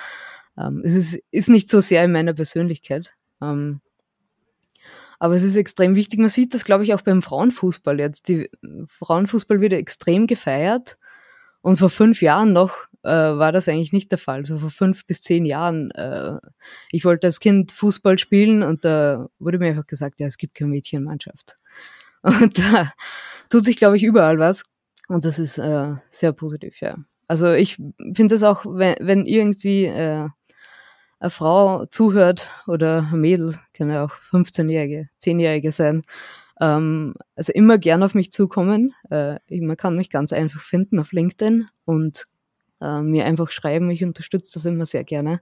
ähm, es ist, ist nicht so sehr in meiner Persönlichkeit. Ähm, aber es ist extrem wichtig. Man sieht das, glaube ich, auch beim Frauenfußball jetzt. Die Frauenfußball wird extrem gefeiert. Und vor fünf Jahren noch äh, war das eigentlich nicht der Fall. Also vor fünf bis zehn Jahren. Äh, ich wollte als Kind Fußball spielen und da wurde mir einfach gesagt, ja, es gibt keine Mädchenmannschaft. Und da tut sich, glaube ich, überall was. Und das ist äh, sehr positiv, ja. Also ich finde das auch, wenn, wenn irgendwie äh, eine Frau zuhört oder ein Mädel, kann ja auch 15-Jährige, 10-Jährige sein, ähm, also immer gern auf mich zukommen. Äh, man kann mich ganz einfach finden auf LinkedIn und äh, mir einfach schreiben. Ich unterstütze das immer sehr gerne.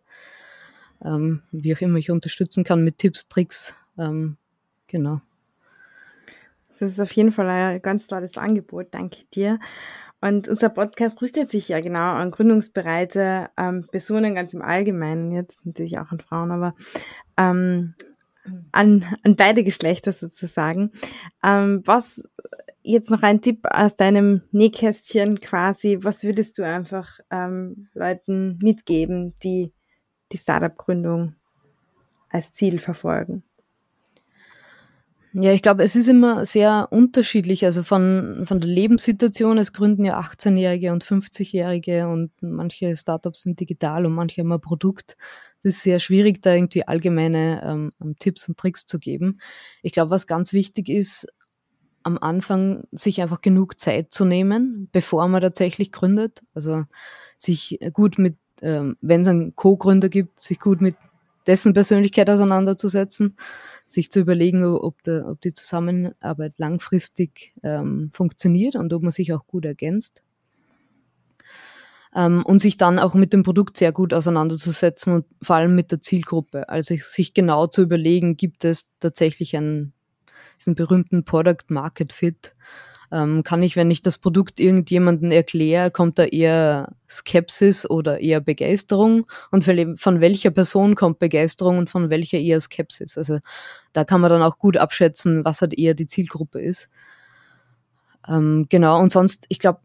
Ähm, wie auch immer ich unterstützen kann mit Tipps, Tricks. Ähm, genau. Das ist auf jeden Fall ein ganz tolles Angebot. Danke dir. Und unser Podcast richtet sich ja genau an gründungsbereite ähm, Personen ganz im Allgemeinen, jetzt natürlich auch an Frauen, aber ähm, an, an beide Geschlechter sozusagen. Ähm, was jetzt noch ein Tipp aus deinem Nähkästchen quasi, was würdest du einfach ähm, Leuten mitgeben, die die Startup-Gründung als Ziel verfolgen? Ja, ich glaube, es ist immer sehr unterschiedlich, also von, von der Lebenssituation. Es gründen ja 18-Jährige und 50-Jährige und manche Startups sind digital und manche haben ein Produkt. Es ist sehr schwierig, da irgendwie allgemeine ähm, ähm, Tipps und Tricks zu geben. Ich glaube, was ganz wichtig ist, am Anfang sich einfach genug Zeit zu nehmen, bevor man tatsächlich gründet. Also sich gut mit ähm, wenn es einen Co-Gründer gibt, sich gut mit dessen Persönlichkeit auseinanderzusetzen, sich zu überlegen, ob, der, ob die Zusammenarbeit langfristig ähm, funktioniert und ob man sich auch gut ergänzt. Ähm, und sich dann auch mit dem Produkt sehr gut auseinanderzusetzen und vor allem mit der Zielgruppe. Also sich genau zu überlegen, gibt es tatsächlich einen, diesen berühmten Product Market Fit ähm, kann ich, wenn ich das Produkt irgendjemanden erkläre, kommt da eher Skepsis oder eher Begeisterung? Und von welcher Person kommt Begeisterung und von welcher eher Skepsis? Also da kann man dann auch gut abschätzen, was halt eher die Zielgruppe ist. Ähm, genau, und sonst, ich glaube,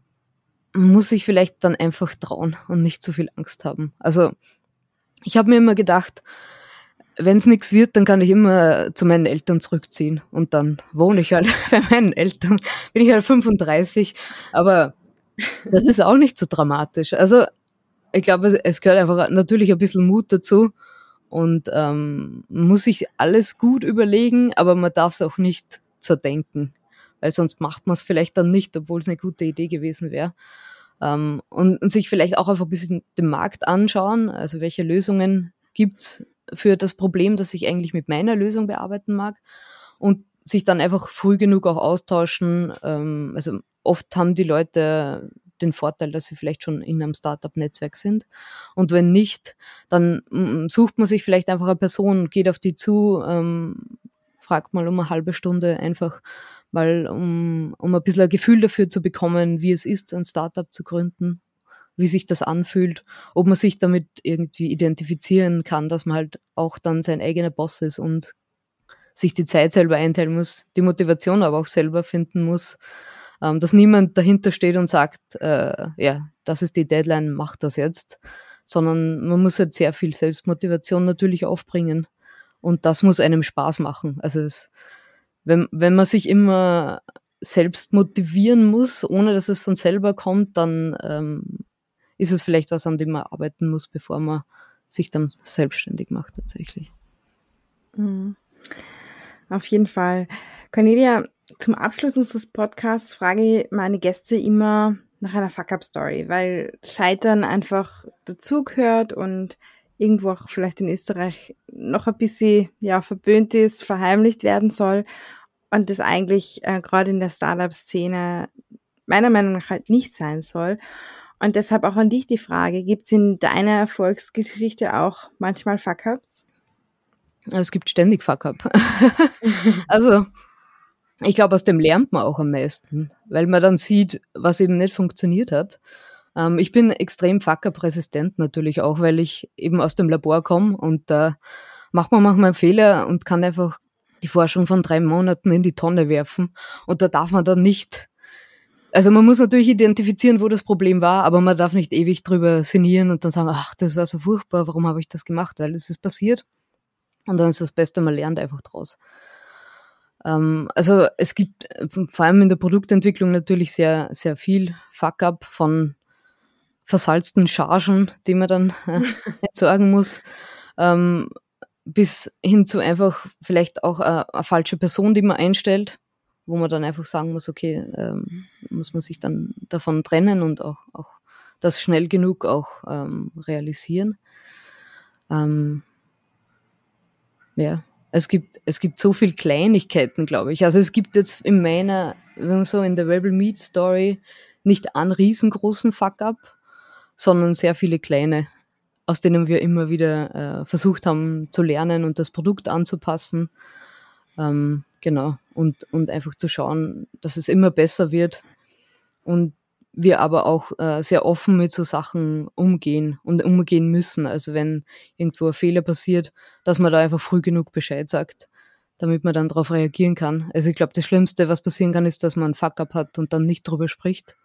muss ich vielleicht dann einfach trauen und nicht zu viel Angst haben. Also ich habe mir immer gedacht, wenn es nichts wird, dann kann ich immer zu meinen Eltern zurückziehen und dann wohne ich halt bei meinen Eltern. Bin ich halt 35, aber das ist auch nicht so dramatisch. Also ich glaube, es gehört einfach natürlich ein bisschen Mut dazu und ähm, muss sich alles gut überlegen, aber man darf es auch nicht zerdenken, weil sonst macht man es vielleicht dann nicht, obwohl es eine gute Idee gewesen wäre. Ähm, und, und sich vielleicht auch einfach ein bisschen den Markt anschauen, also welche Lösungen gibt's für das Problem, das ich eigentlich mit meiner Lösung bearbeiten mag und sich dann einfach früh genug auch austauschen. Ähm, also oft haben die Leute den Vorteil, dass sie vielleicht schon in einem Startup-Netzwerk sind. Und wenn nicht, dann mm, sucht man sich vielleicht einfach eine Person, geht auf die zu, ähm, fragt mal um eine halbe Stunde einfach mal, um, um ein bisschen ein Gefühl dafür zu bekommen, wie es ist, ein Startup zu gründen wie sich das anfühlt, ob man sich damit irgendwie identifizieren kann, dass man halt auch dann sein eigener Boss ist und sich die Zeit selber einteilen muss, die Motivation aber auch selber finden muss, ähm, dass niemand dahinter steht und sagt, äh, ja, das ist die Deadline, mach das jetzt, sondern man muss halt sehr viel Selbstmotivation natürlich aufbringen und das muss einem Spaß machen. Also es, wenn, wenn man sich immer selbst motivieren muss, ohne dass es von selber kommt, dann ähm, ist es vielleicht was, an dem man arbeiten muss, bevor man sich dann selbstständig macht tatsächlich. Mhm. Auf jeden Fall. Cornelia, zum Abschluss unseres Podcasts frage ich meine Gäste immer nach einer Fuck-Up-Story, weil Scheitern einfach dazugehört und irgendwo auch vielleicht in Österreich noch ein bisschen ja, verböhnt ist, verheimlicht werden soll und das eigentlich äh, gerade in der Startup-Szene meiner Meinung nach halt nicht sein soll. Und deshalb auch an dich die Frage, gibt es in deiner Erfolgsgeschichte auch manchmal Fuck-Ups? Es gibt ständig Fuck-Up. also ich glaube, aus dem lernt man auch am meisten, weil man dann sieht, was eben nicht funktioniert hat. Ähm, ich bin extrem Fuck-Up-resistent natürlich auch, weil ich eben aus dem Labor komme und da äh, macht man manchmal Fehler und kann einfach die Forschung von drei Monaten in die Tonne werfen. Und da darf man dann nicht also man muss natürlich identifizieren, wo das Problem war, aber man darf nicht ewig drüber sinnieren und dann sagen, ach, das war so furchtbar, warum habe ich das gemacht? Weil es ist passiert. Und dann ist das Beste, man lernt einfach draus. Ähm, also es gibt vor allem in der Produktentwicklung natürlich sehr, sehr viel Fuck-up von versalzten Chargen, die man dann äh, entsorgen muss, ähm, bis hin zu einfach vielleicht auch äh, eine falsche Person, die man einstellt wo man dann einfach sagen muss, okay, ähm, muss man sich dann davon trennen und auch, auch das schnell genug auch ähm, realisieren. Ähm, ja, es gibt, es gibt so viel Kleinigkeiten, glaube ich. Also es gibt jetzt in meiner, so in der Rebel Meat Story nicht einen riesengroßen Fuck-up, sondern sehr viele kleine, aus denen wir immer wieder äh, versucht haben zu lernen und das Produkt anzupassen. Ähm, Genau. Und, und einfach zu schauen, dass es immer besser wird und wir aber auch äh, sehr offen mit so Sachen umgehen und umgehen müssen. Also wenn irgendwo ein Fehler passiert, dass man da einfach früh genug Bescheid sagt, damit man dann darauf reagieren kann. Also ich glaube, das Schlimmste, was passieren kann, ist, dass man ein Fuck-up hat und dann nicht drüber spricht,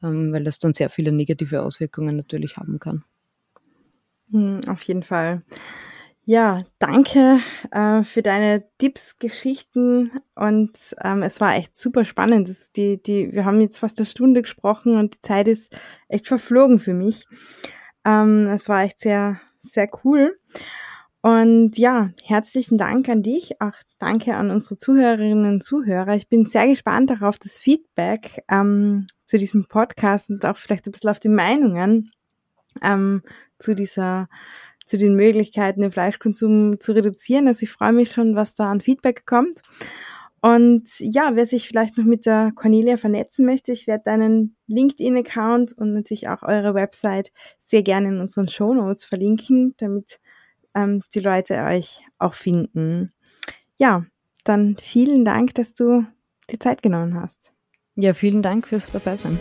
ähm, weil das dann sehr viele negative Auswirkungen natürlich haben kann. Hm, auf jeden Fall. Ja, danke äh, für deine Tipps, Geschichten und ähm, es war echt super spannend. Das, die, die, wir haben jetzt fast eine Stunde gesprochen und die Zeit ist echt verflogen für mich. Ähm, es war echt sehr, sehr cool. Und ja, herzlichen Dank an dich, auch danke an unsere Zuhörerinnen und Zuhörer. Ich bin sehr gespannt darauf, das Feedback ähm, zu diesem Podcast und auch vielleicht ein bisschen auf die Meinungen ähm, zu dieser zu den Möglichkeiten, den Fleischkonsum zu reduzieren. Also ich freue mich schon, was da an Feedback kommt. Und ja, wer sich vielleicht noch mit der Cornelia vernetzen möchte, ich werde deinen LinkedIn-Account und natürlich auch eure Website sehr gerne in unseren Show Notes verlinken, damit ähm, die Leute euch auch finden. Ja, dann vielen Dank, dass du die Zeit genommen hast. Ja, vielen Dank fürs Dabeisein.